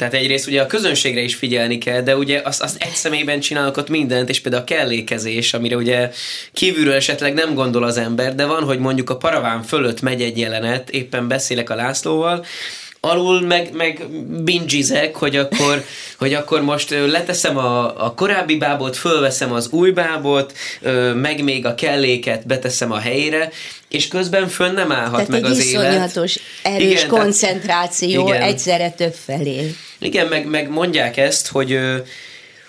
tehát egyrészt ugye a közönségre is figyelni kell, de ugye azt, azt egy személyben csinálok ott mindent, és például a kellékezés, amire ugye kívülről esetleg nem gondol az ember, de van, hogy mondjuk a paraván fölött megy egy jelenet, éppen beszélek a Lászlóval, alul meg, meg bingizek, hogy akkor, hogy akkor most leteszem a, a korábbi bábot, fölveszem az új bábot, meg még a kelléket beteszem a helyére, és közben fönn nem állhat
Tehát
meg az élet.
erős igen, koncentráció igen. egyszerre több felé.
Igen, meg, meg mondják ezt, hogy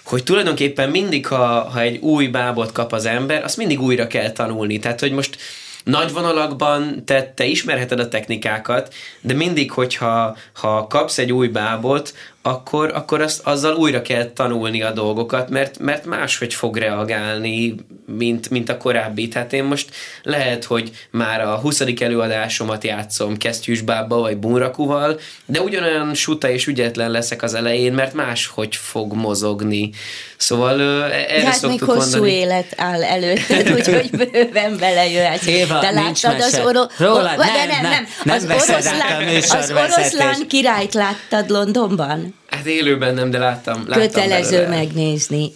hogy tulajdonképpen mindig, ha, ha egy új bábot kap az ember, azt mindig újra kell tanulni. Tehát, hogy most nagy vonalakban te, te ismerheted a technikákat, de mindig, hogyha ha kapsz egy új bábot, akkor, akkor azt, azzal újra kell tanulni a dolgokat, mert, mert máshogy fog reagálni, mint, mint a korábbi. Tehát én most lehet, hogy már a 20. előadásomat játszom kesztyűsbába vagy bunrakuval, de ugyanolyan suta és ügyetlen leszek az elején, mert máshogy fog mozogni. Szóval erre hát
még hosszú mondani. élet áll előtted, úgyhogy bőven belejöhetsz.
Éva, de láttad az oro... Róla, nem, nem, nem, nem. Az, oroszlán, az oroszlán királyt láttad Londonban?
Hát élőben nem, de láttam. láttam
Kötelező belőle. megnézni.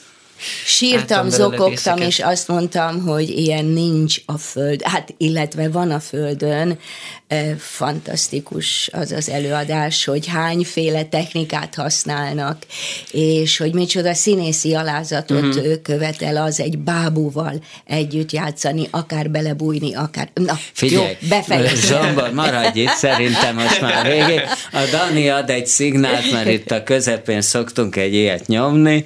Sírtam, zokogtam, és azt mondtam, hogy ilyen nincs a föld, hát illetve van a földön, fantasztikus az az előadás, hogy hányféle technikát használnak, és hogy micsoda színészi alázatot uh-huh. követel az egy bábúval együtt játszani, akár belebújni, akár... Na,
Figyelj, jó, befejezzük. Zsombor, maradj itt, szerintem most már végé. A Dani ad egy szignált, mert itt a közepén szoktunk egy ilyet nyomni.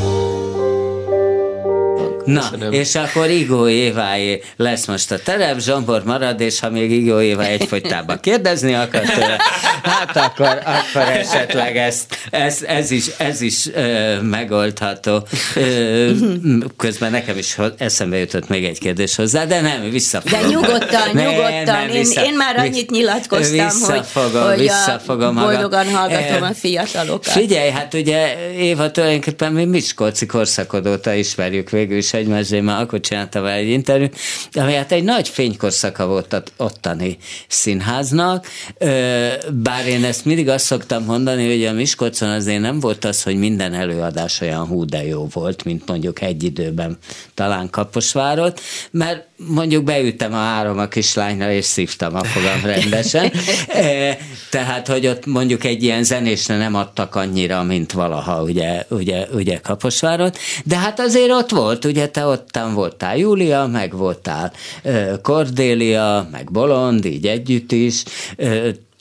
Na, Köszönöm. és akkor Igó Éváé lesz most a terep, Zsombor marad, és ha még Igó Éva egyfolytában kérdezni akar tőle, hát akkor, akkor esetleg ezt, ez, ez is, ez is ö, megoldható. Ö, közben nekem is eszembe jutott még egy kérdés hozzá, de nem, visszafogom.
De nyugodtan, nem, nyugodtan. Nem, vissza, én, én már annyit nyilatkoztam,
visszafogom,
hogy,
visszafogom
hogy boldogan hallgatom a fiatalokat.
Figyelj, hát ugye Éva tulajdonképpen mi Miskolci korszakod óta ismerjük végül is már akkor csinálta vele egy interjút, ami hát egy nagy fénykorszaka volt ottani színháznak, bár én ezt mindig azt szoktam mondani, hogy a Miskolcon azért nem volt az, hogy minden előadás olyan hú de jó volt, mint mondjuk egy időben talán Kaposvárot, mert mondjuk beüttem a három a kislányra, és szívtam a fogam rendesen. Tehát, hogy ott mondjuk egy ilyen zenésre nem adtak annyira, mint valaha ugye, ugye, ugye Kaposvárot, de hát azért ott volt, ugye te ottan voltál Júlia, meg voltál Cordélia, meg Bolond, így együtt is,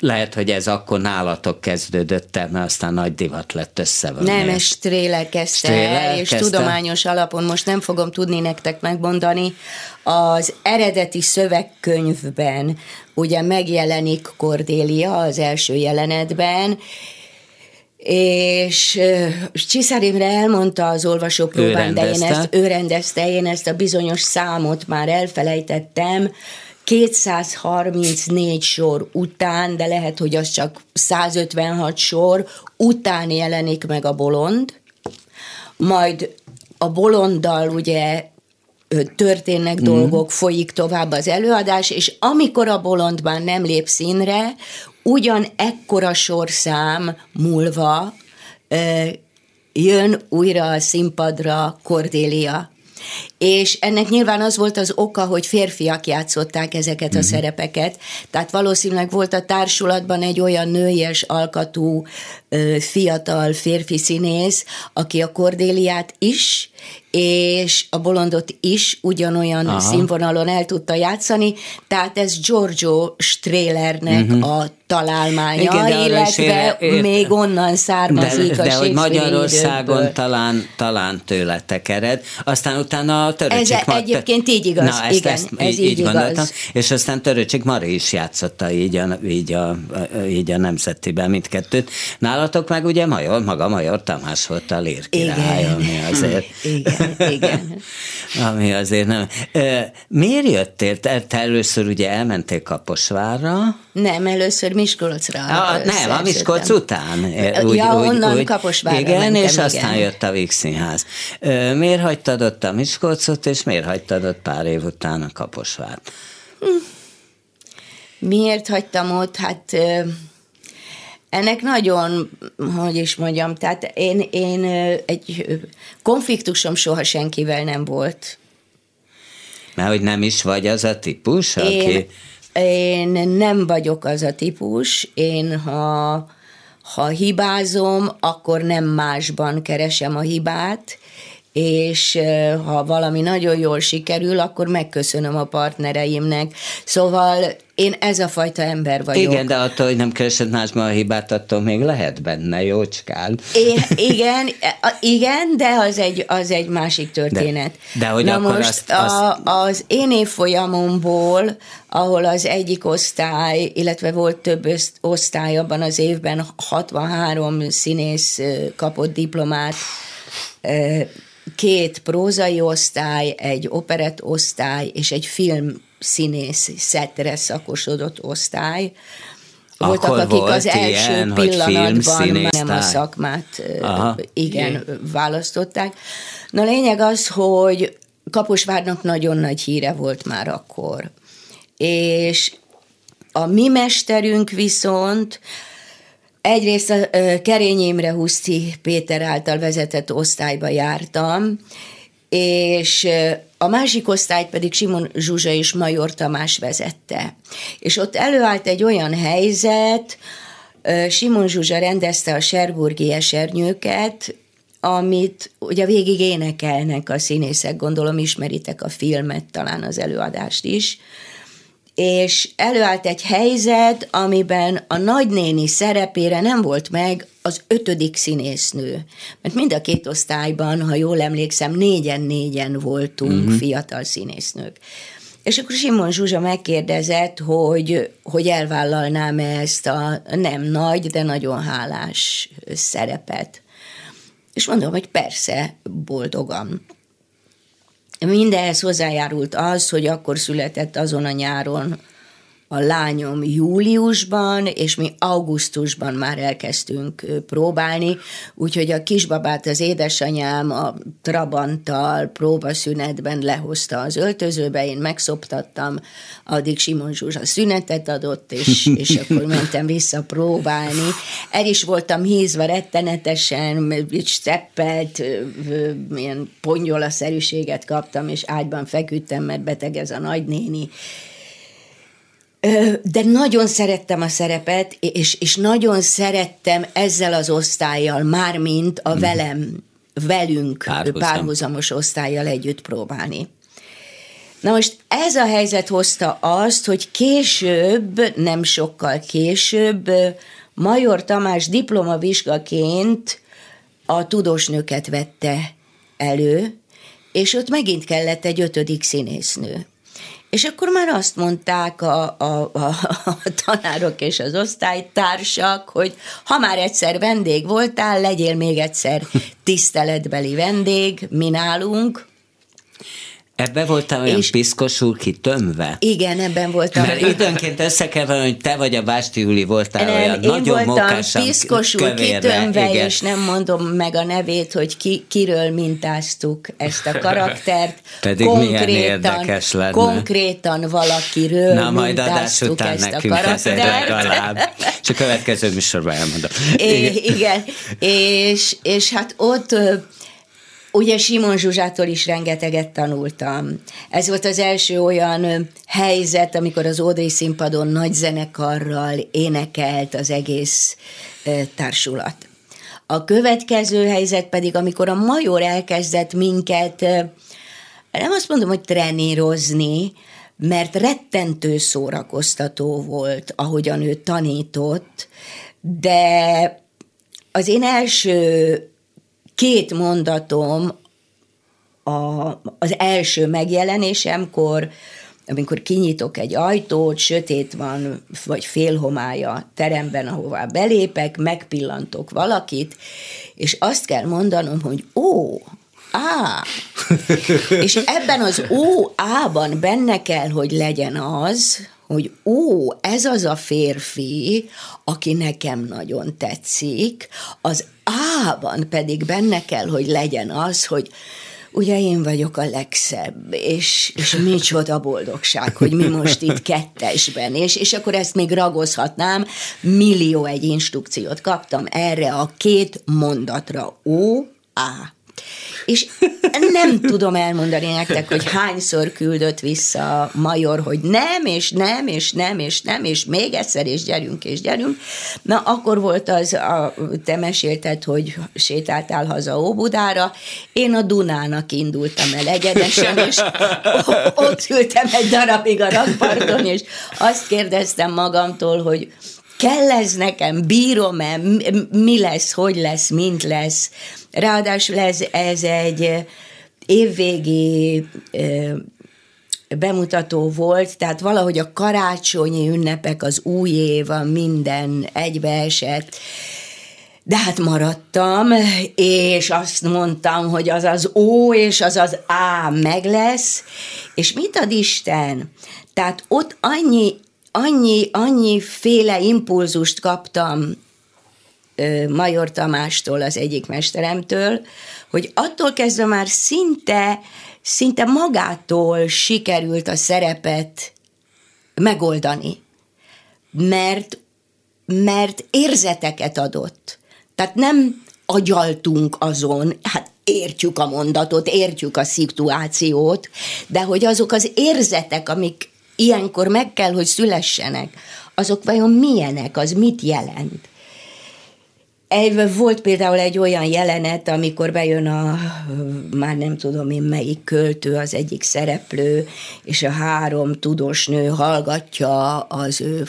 lehet, hogy ez akkor nálatok kezdődött el, mert aztán nagy divat lett összevonni.
Nem, ez Stréler kezdte Stréler el, és kezdte? tudományos alapon most nem fogom tudni nektek megmondani. Az eredeti szövegkönyvben ugye megjelenik Cordélia az első jelenetben, és Csiszár Imre elmondta az olvasópróbán, de én ezt, ő rendezte, én ezt a bizonyos számot már elfelejtettem, 234 sor után, de lehet, hogy az csak 156 sor után jelenik meg a bolond, majd a bolonddal ugye történnek mm. dolgok, folyik tovább az előadás, és amikor a bolond már nem lép színre, ugyan ekkora sorszám múlva jön újra a színpadra Cordélia. És ennek nyilván az volt az oka, hogy férfiak játszották ezeket a mm-hmm. szerepeket, tehát valószínűleg volt a társulatban egy olyan nőies alkatú fiatal férfi színész, aki a Kordéliát is, és a bolondot is ugyanolyan Aha. színvonalon el tudta játszani, tehát ez Giorgio Strehlernek uh-huh. a találmánya, Igen, illetve ért... még onnan származik
de,
a
De hogy Magyarországon időből. talán, talán tőletek ered, aztán utána a Töröcsik
Ez Mart... egyébként így igaz, Na, ezt, igen, ezt, ez így, így igaz. Gondoltam.
És aztán Töröcsik Mari is játszotta így a, így a, így a nemzetiben mindkettőt. Nálatok meg ugye Major, maga Major Tamás volt a lírkirály, ami azért...
Igen igen.
Ami azért nem. Miért jöttél? Te, te először ugye elmentél Kaposvárra?
Nem, először Miskolcra.
A, nem, a Miskolc után.
Úgy, ja, úgy, onnan úgy, Kaposvárra
Igen,
mentem,
és igen. aztán jött a Víg Színház. Miért hagytad ott a Miskolcot, és miért hagytad ott pár év után a Kaposvárt? Hm.
Miért hagytam ott? Hát ennek nagyon, hogy is mondjam, tehát én, én egy konfliktusom soha senkivel nem volt.
Mert hogy nem is vagy az a típus, aki...
Én, én nem vagyok az a típus, én ha, ha hibázom, akkor nem másban keresem a hibát, és ha valami nagyon jól sikerül, akkor megköszönöm a partnereimnek. Szóval én ez a fajta ember vagyok.
Igen, de attól, hogy nem keresed másban a hibát, attól még lehet benne, jócskán.
É, igen, igen, de az egy, az egy másik történet.
De, de hogy
Na
akkor
most
azt, azt...
A, az én évfolyamomból, ahol az egyik osztály, illetve volt több osztály abban az évben, 63 színész kapott diplomát, két prózai osztály, egy operett osztály és egy film színész szettre szakosodott osztály. Voltak,
Akkor
akik
volt
az első
ilyen,
pillanatban nem a szakmát Aha. igen választották. Na lényeg az, hogy Kaposvárnak nagyon nagy híre volt már akkor. És a mi mesterünk viszont Egyrészt a Kerény Imre Huszti Péter által vezetett osztályba jártam, és a másik osztályt pedig Simon Zsuzsa és Major Tamás vezette. És ott előállt egy olyan helyzet, Simon Zsuzsa rendezte a Serburgi esernyőket, amit ugye végig énekelnek a színészek, gondolom ismeritek a filmet, talán az előadást is, és előállt egy helyzet, amiben a nagynéni szerepére nem volt meg az ötödik színésznő. Mert mind a két osztályban, ha jól emlékszem, négyen-négyen voltunk uh-huh. fiatal színésznők. És akkor Simon Zsuzsa megkérdezett, hogy, hogy elvállalnám-e ezt a nem nagy, de nagyon hálás szerepet. És mondom, hogy persze, boldogan. Mindenhez hozzájárult az, hogy akkor született azon a nyáron a lányom júliusban, és mi augusztusban már elkezdtünk próbálni, úgyhogy a kisbabát az édesanyám a Trabanttal próbaszünetben lehozta az öltözőbe, én megszoptattam, addig Simon Zsuzsa szünetet adott, és, és akkor mentem vissza próbálni. El is voltam hízva rettenetesen, steppelt, ilyen pongyola-szerűséget kaptam, és ágyban feküdtem, mert beteg ez a nagynéni, de nagyon szerettem a szerepet, és, és nagyon szerettem ezzel az osztályjal, mármint a mhm. velem, velünk Párhuzam. párhuzamos osztályjal együtt próbálni. Na most ez a helyzet hozta azt, hogy később, nem sokkal később, Major Tamás diplomavizsgaként a tudósnőket vette elő, és ott megint kellett egy ötödik színésznő. És akkor már azt mondták a, a, a, a tanárok és az osztálytársak, hogy ha már egyszer vendég voltál, legyél még egyszer tiszteletbeli vendég, mi nálunk,
Ebben voltál olyan és piszkosul kitömve?
Igen, ebben voltam.
Mert időnként összekeverem, hogy te vagy a Básti Júli voltál nem, olyan
én
nagyon
voltam piszkosul kitömve, igen. és nem mondom meg a nevét, hogy ki, kiről mintáztuk ezt a karaktert.
Pedig konkrétan, milyen érdekes lenne.
Konkrétan valakiről Na, majd adás után ezt nekünk a karaktert. legalább.
És a következő műsorban elmondom.
Igen. igen, és, és hát ott Ugye Simon Zsuzsától is rengeteget tanultam. Ez volt az első olyan helyzet, amikor az Ódai színpadon nagy zenekarral énekelt az egész társulat. A következő helyzet pedig, amikor a major elkezdett minket, nem azt mondom, hogy trenírozni, mert rettentő szórakoztató volt, ahogyan ő tanított, de az én első két mondatom a, az első megjelenésemkor, amikor kinyitok egy ajtót, sötét van, vagy félhomája teremben, ahová belépek, megpillantok valakit, és azt kell mondanom, hogy ó, á. és ebben az ó, ában benne kell, hogy legyen az, hogy ó, ez az a férfi, aki nekem nagyon tetszik, az ában pedig benne kell, hogy legyen az, hogy ugye én vagyok a legszebb, és, és micsoda boldogság, hogy mi most itt kettesben, és, és akkor ezt még ragozhatnám, millió egy instrukciót kaptam erre a két mondatra, ó, á. És nem tudom elmondani nektek, hogy hányszor küldött vissza a major, hogy nem, és nem, és nem, és nem, és még egyszer, és gyerünk, és gyerünk. Na, akkor volt az, a, te mesélted, hogy sétáltál haza Óbudára, én a Dunának indultam el egyenesen, és ott ültem egy darabig a rakparton, és azt kérdeztem magamtól, hogy kell ez nekem, bírom-e, mi lesz, hogy lesz, mint lesz. Ráadásul ez, ez egy évvégi bemutató volt, tehát valahogy a karácsonyi ünnepek, az új év, a minden egybeesett, de hát maradtam, és azt mondtam, hogy az az ó és az az á meg lesz, és mit ad Isten? Tehát ott annyi annyi, annyi féle impulzust kaptam Major Tamástól, az egyik mesteremtől, hogy attól kezdve már szinte, szinte magától sikerült a szerepet megoldani. Mert, mert érzeteket adott. Tehát nem agyaltunk azon, hát értjük a mondatot, értjük a szituációt, de hogy azok az érzetek, amik ilyenkor meg kell, hogy szülessenek, azok vajon milyenek, az mit jelent? Egy, volt például egy olyan jelenet, amikor bejön a, már nem tudom én melyik költő, az egyik szereplő, és a három tudós nő hallgatja az ő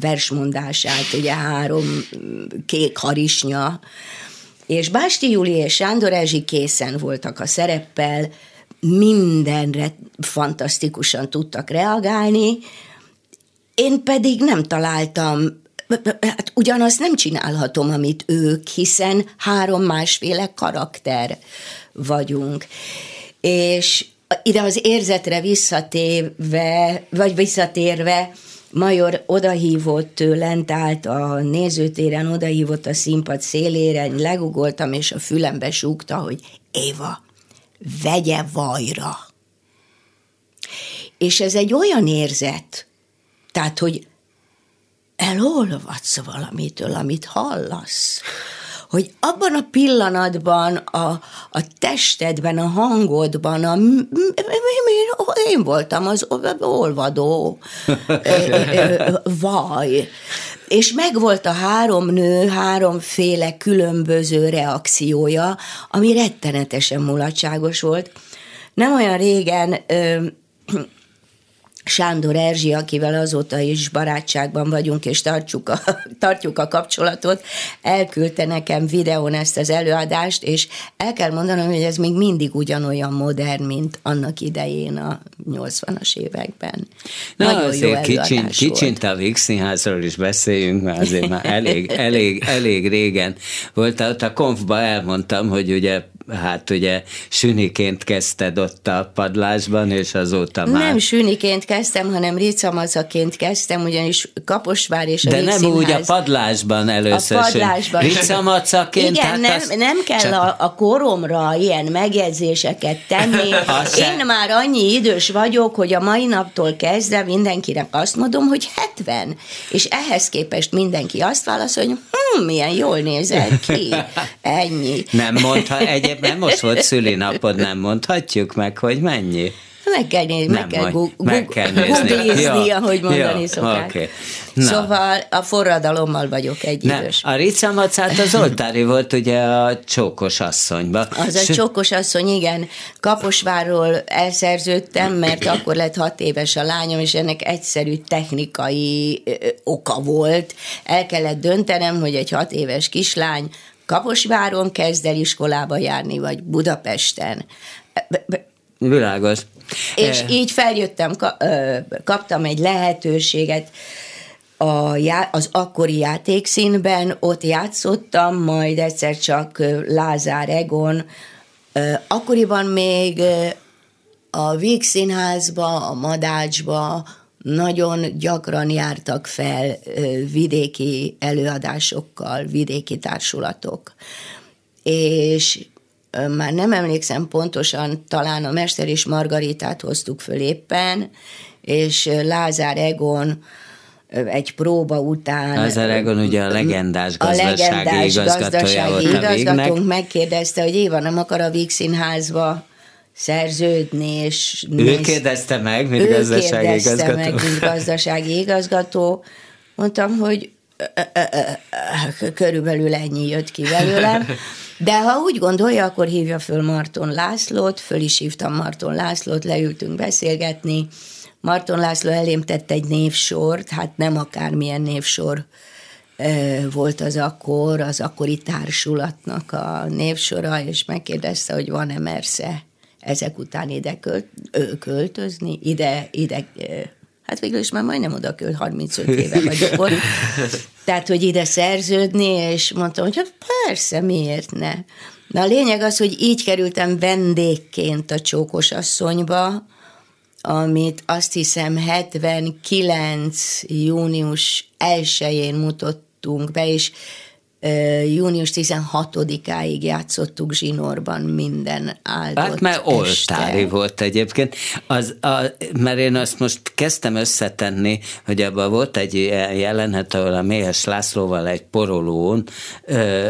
versmondását, ugye három kék harisnya, és Básti Júli és Sándor Ezsi készen voltak a szereppel, mindenre fantasztikusan tudtak reagálni, én pedig nem találtam hát ugyanazt nem csinálhatom, amit ők, hiszen három másféle karakter vagyunk. És ide az érzetre visszatérve, vagy visszatérve, Major odahívott, lent állt a nézőtéren, odahívott a színpad szélére, legugoltam, és a fülembe súgta, hogy Éva, vegye vajra. És ez egy olyan érzet, tehát, hogy elolvadsz valamitől, amit hallasz. Hogy abban a pillanatban, a, a testedben, a hangodban, a, én voltam az olvadó vaj. És megvolt a három nő háromféle különböző reakciója, ami rettenetesen mulatságos volt. Nem olyan régen Sándor Erzsi, akivel azóta is barátságban vagyunk, és tartjuk a, tartjuk a kapcsolatot, elküldte nekem videón ezt az előadást, és el kell mondanom, hogy ez még mindig ugyanolyan modern, mint annak idején a 80-as években.
Na Nagyon azért kicsin, kicsint a Vix Színházról is beszéljünk, mert azért már elég, elég, elég régen volt. Ott a konfba elmondtam, hogy ugye hát ugye süniként kezdted ott a padlásban, és azóta már...
Nem süniként kezdtem, hanem ricamazaként kezdtem, ugyanis Kaposvár és a
De nem úgy a padlásban először.
A padlásban.
Ricamacaként.
Igen, nem, azt... nem kell csak... a, a koromra ilyen megjegyzéseket tenni. Én már annyi idős vagyok, hogy a mai naptól kezdve mindenkinek azt mondom, hogy 70. És ehhez képest mindenki azt válaszol, hogy hm, milyen jól nézel ki. Ennyi.
Nem mondta egyébként nem most volt szülinapod, nem mondhatjuk meg, hogy mennyi?
Meg kell nézni, meg kell, gu- meg kell nézni. ja, ahogy mondani ja, szokták. Okay. Szóval a forradalommal vagyok egy Nem, idős.
A Rica Macát az oltári volt ugye a csókos asszonyba.
Az a csókos asszony, igen. Kaposvárról elszerződtem, mert akkor lett hat éves a lányom, és ennek egyszerű technikai ö, oka volt. El kellett döntenem, hogy egy hat éves kislány Kaposváron kezd el iskolába járni, vagy Budapesten.
Világos.
És e... így feljöttem, kaptam egy lehetőséget a, az akkori játékszínben, ott játszottam, majd egyszer csak Lázár Egon, akkoriban még a Víg Színházba, a Madácsba, nagyon gyakran jártak fel vidéki előadásokkal, vidéki társulatok. És már nem emlékszem pontosan, talán a Mester és Margaritát hoztuk föl éppen, és Lázár Egon egy próba után...
Lázár Egon ugye a legendás gazdasági a legendás igazgatója gazdasági igazgatónk
megkérdezte, hogy Éva nem akar a Víg Színházba szerződni, és...
Ő néz... kérdezte meg, mint ő gazdasági
kérdezte
igazgató.
meg, mint gazdasági igazgató. Mondtam, hogy körülbelül ennyi jött ki belőlem. De ha úgy gondolja, akkor hívja föl Marton Lászlót, föl is hívtam Marton Lászlót, leültünk beszélgetni. Marton László elém tett egy névsort, hát nem akármilyen névsor volt az akkor, az akkori társulatnak a névsora, és megkérdezte, hogy van-e mersze ezek után ide költ, költözni, ide, ide hát végül is már majdnem oda költ, 35 éve vagyok ott. Tehát, hogy ide szerződni, és mondtam, hogy hát persze, miért ne. Na a lényeg az, hogy így kerültem vendégként a csókos asszonyba, amit azt hiszem 79. június 1-én mutattunk be, és június 16-áig játszottuk zsinórban minden áldott Hát
mert oltári volt egyébként. Az, a, mert én azt most kezdtem összetenni, hogy abban volt egy jelenet, ahol a Méhes Lászlóval egy porolón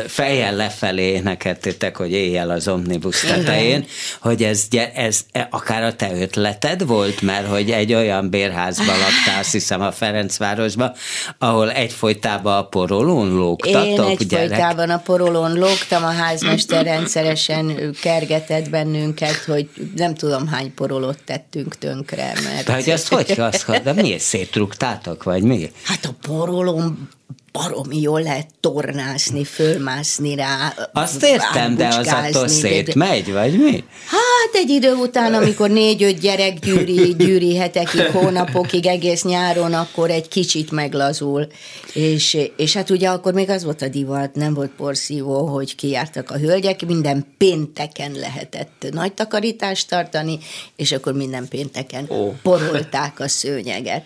fejjel lefelé énekeltétek, hogy éjjel az omnibus tetején, hogy ez, ez e, akár a te ötleted volt, mert hogy egy olyan bérházban laktál, azt hiszem a Ferencvárosban, ahol egyfolytában a porolón lógtatok,
egyfolytában a porolón lógtam, a házmester rendszeresen kergetett bennünket, hogy nem tudom hány porolót tettünk tönkre. Mert...
De hogy azt hogy használ? De miért szétrugtátok, vagy mi?
Hát a porolón baromi jól lehet tornászni, fölmászni rá.
Azt értem, de az attól szétmegy, vagy mi?
Hát egy idő után, amikor négy-öt gyerek gyűri, gyűri hetekig, hónapokig, egész nyáron, akkor egy kicsit meglazul. És, és hát ugye akkor még az volt a divat, nem volt porszívó, hogy kijártak a hölgyek, minden pénteken lehetett nagy takarítást tartani, és akkor minden pénteken oh. porolták a szőnyeget.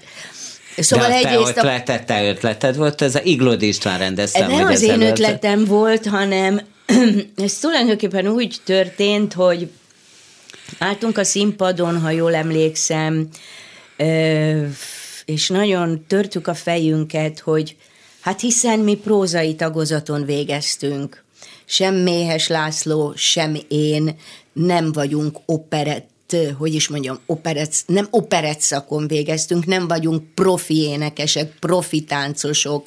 Szóval De a te ötleted, te ötleted volt, ez a Iglódi István rendezte.
Nem az én ötletem volt, hanem ez tulajdonképpen úgy történt, hogy álltunk a színpadon, ha jól emlékszem, és nagyon törtük a fejünket, hogy hát hiszen mi prózai tagozaton végeztünk. Sem Méhes László, sem én nem vagyunk operett hogy is mondjam, operett, nem operett szakon végeztünk, nem vagyunk profi énekesek, profi táncosok.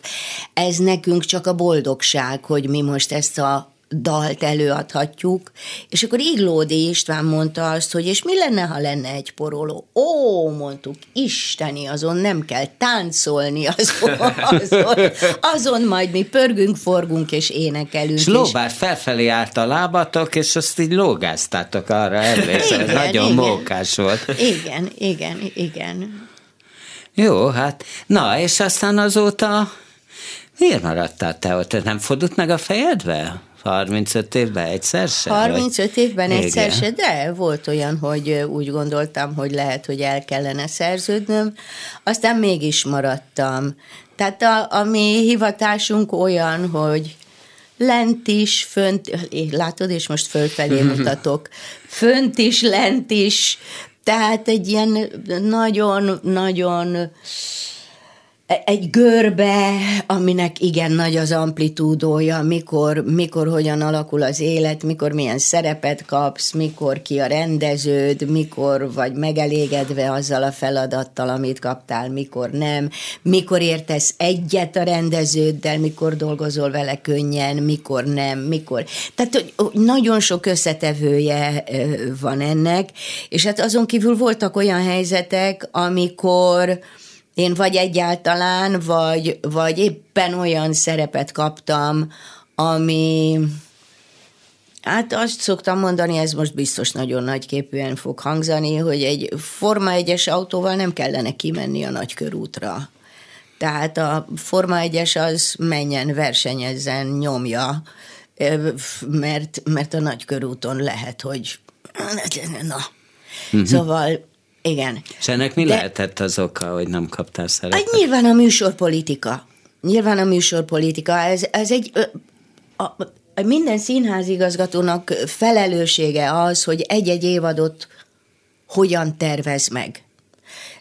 Ez nekünk csak a boldogság, hogy mi most ezt a dalt előadhatjuk, és akkor Iglódi István mondta azt, hogy és mi lenne, ha lenne egy poroló? Ó, mondtuk, isteni, azon nem kell táncolni, azon, azon, azon majd mi pörgünk, forgunk és énekelünk. És
lóbár felfelé állt a lábatok, és azt így lógáztátok arra emlékszem, ez nagyon igen. mókás volt.
Igen, igen, igen.
Jó, hát, na, és aztán azóta miért maradtál te ott? Nem fordult meg a fejedbe? 35 évben egyszer se?
35 vagy? évben Igen. egyszer se, de volt olyan, hogy úgy gondoltam, hogy lehet, hogy el kellene szerződnöm, aztán mégis maradtam. Tehát a, a mi hivatásunk olyan, hogy lent is, fönt, látod, és most fölfelé mutatok, fönt is, lent is, tehát egy ilyen nagyon-nagyon egy görbe, aminek igen nagy az amplitúdója, mikor, mikor hogyan alakul az élet, mikor milyen szerepet kapsz, mikor ki a rendeződ, mikor vagy megelégedve azzal a feladattal, amit kaptál, mikor nem, mikor értesz egyet a rendeződdel, mikor dolgozol vele könnyen, mikor nem, mikor. Tehát nagyon sok összetevője van ennek, és hát azon kívül voltak olyan helyzetek, amikor én vagy egyáltalán, vagy, vagy éppen olyan szerepet kaptam, ami, Hát azt szoktam mondani, ez most biztos nagyon nagyképűen fog hangzani, hogy egy Forma 1-es autóval nem kellene kimenni a nagykörútra. Tehát a Forma 1-es az menjen, versenyezzen, nyomja, mert, mert a nagykörúton lehet, hogy na. Uh-huh. Szóval igen.
És ennek mi De, lehetett az oka, hogy nem kaptál szerepet?
Hát nyilván a műsorpolitika. Nyilván a műsorpolitika. Ez, ez egy... A, a, minden színházigazgatónak felelőssége az, hogy egy-egy évadot hogyan tervez meg.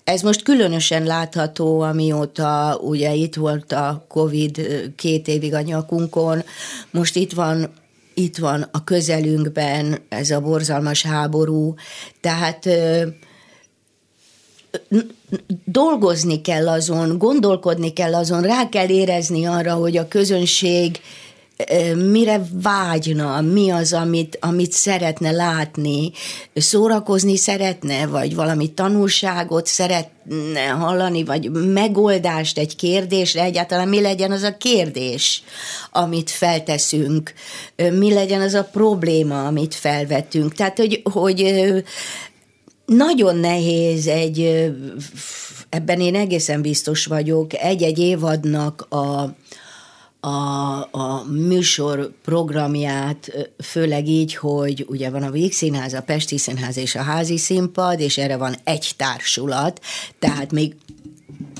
Ez most különösen látható, amióta ugye itt volt a Covid két évig a nyakunkon, most itt van itt van a közelünkben ez a borzalmas háború, tehát dolgozni kell azon, gondolkodni kell azon, rá kell érezni arra, hogy a közönség mire vágyna, mi az, amit, amit szeretne látni, szórakozni szeretne, vagy valami tanulságot szeretne hallani, vagy megoldást egy kérdésre, egyáltalán. Mi legyen az a kérdés, amit felteszünk, mi legyen az a probléma, amit felvetünk. Tehát, hogy, hogy nagyon nehéz egy, ebben én egészen biztos vagyok, egy-egy évadnak a, a, a műsor programját, főleg így, hogy ugye van a Víg Színház, a Pesti Színház és a Házi Színpad, és erre van egy társulat, tehát még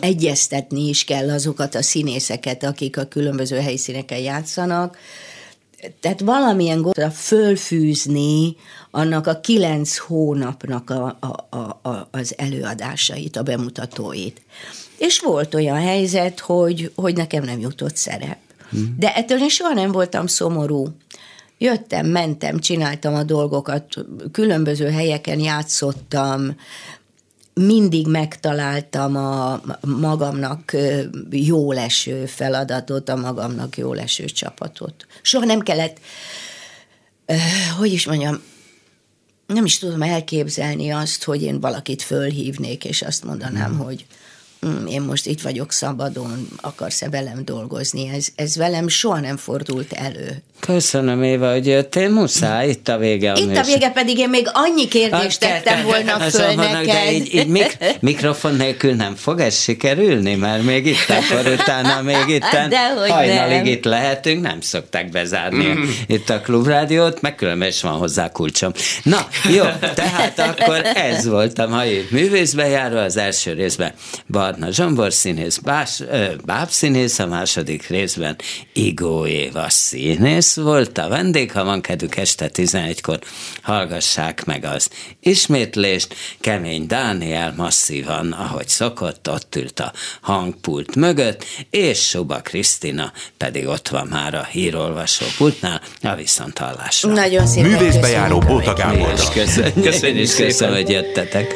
egyeztetni is kell azokat a színészeket, akik a különböző helyszíneken játszanak, tehát valamilyen gondra fölfűzni annak a kilenc hónapnak a, a, a, az előadásait, a bemutatóit. És volt olyan helyzet, hogy, hogy nekem nem jutott szerep. Hmm. De ettől én soha nem voltam szomorú. Jöttem, mentem, csináltam a dolgokat, különböző helyeken játszottam, mindig megtaláltam a magamnak jó leső feladatot, a magamnak jó leső csapatot. Soha nem kellett, hogy is mondjam, nem is tudom elképzelni azt, hogy én valakit fölhívnék, és azt mondanám, hmm. hogy én most itt vagyok szabadon, akarsz-e velem dolgozni? Ez, ez velem soha nem fordult elő.
Köszönöm, Éva, hogy jöttél, muszáj, itt a vége. A
itt a vége pedig én még annyi kérdést a tettem volna föl neked. De
így, így mik, mikrofon nélkül nem fog ez sikerülni, mert még itt akkor utána még itt hajnalig nem. itt lehetünk, nem szokták bezárni mm. itt a klubrádiót, meg különben is van hozzá kulcsom. Na, jó, tehát akkor ez volt a mai művészbejáró az első részben. Bar Barna Zsombor színész, Bás, ö, Báb színész, a második részben Igó Éva színész volt a vendég, ha van kedvük este 11-kor, hallgassák meg az ismétlést. Kemény Dániel masszívan, ahogy szokott, ott ült a hangpult mögött, és Suba Krisztina pedig ott van már a hírolvasó pultnál, a viszonthallásra.
Nagyon szépen
Művészbejáró Bóta Gáborra.
Köszönjük, köszönjük, köszönjük, köszönjük, hogy jöttetek.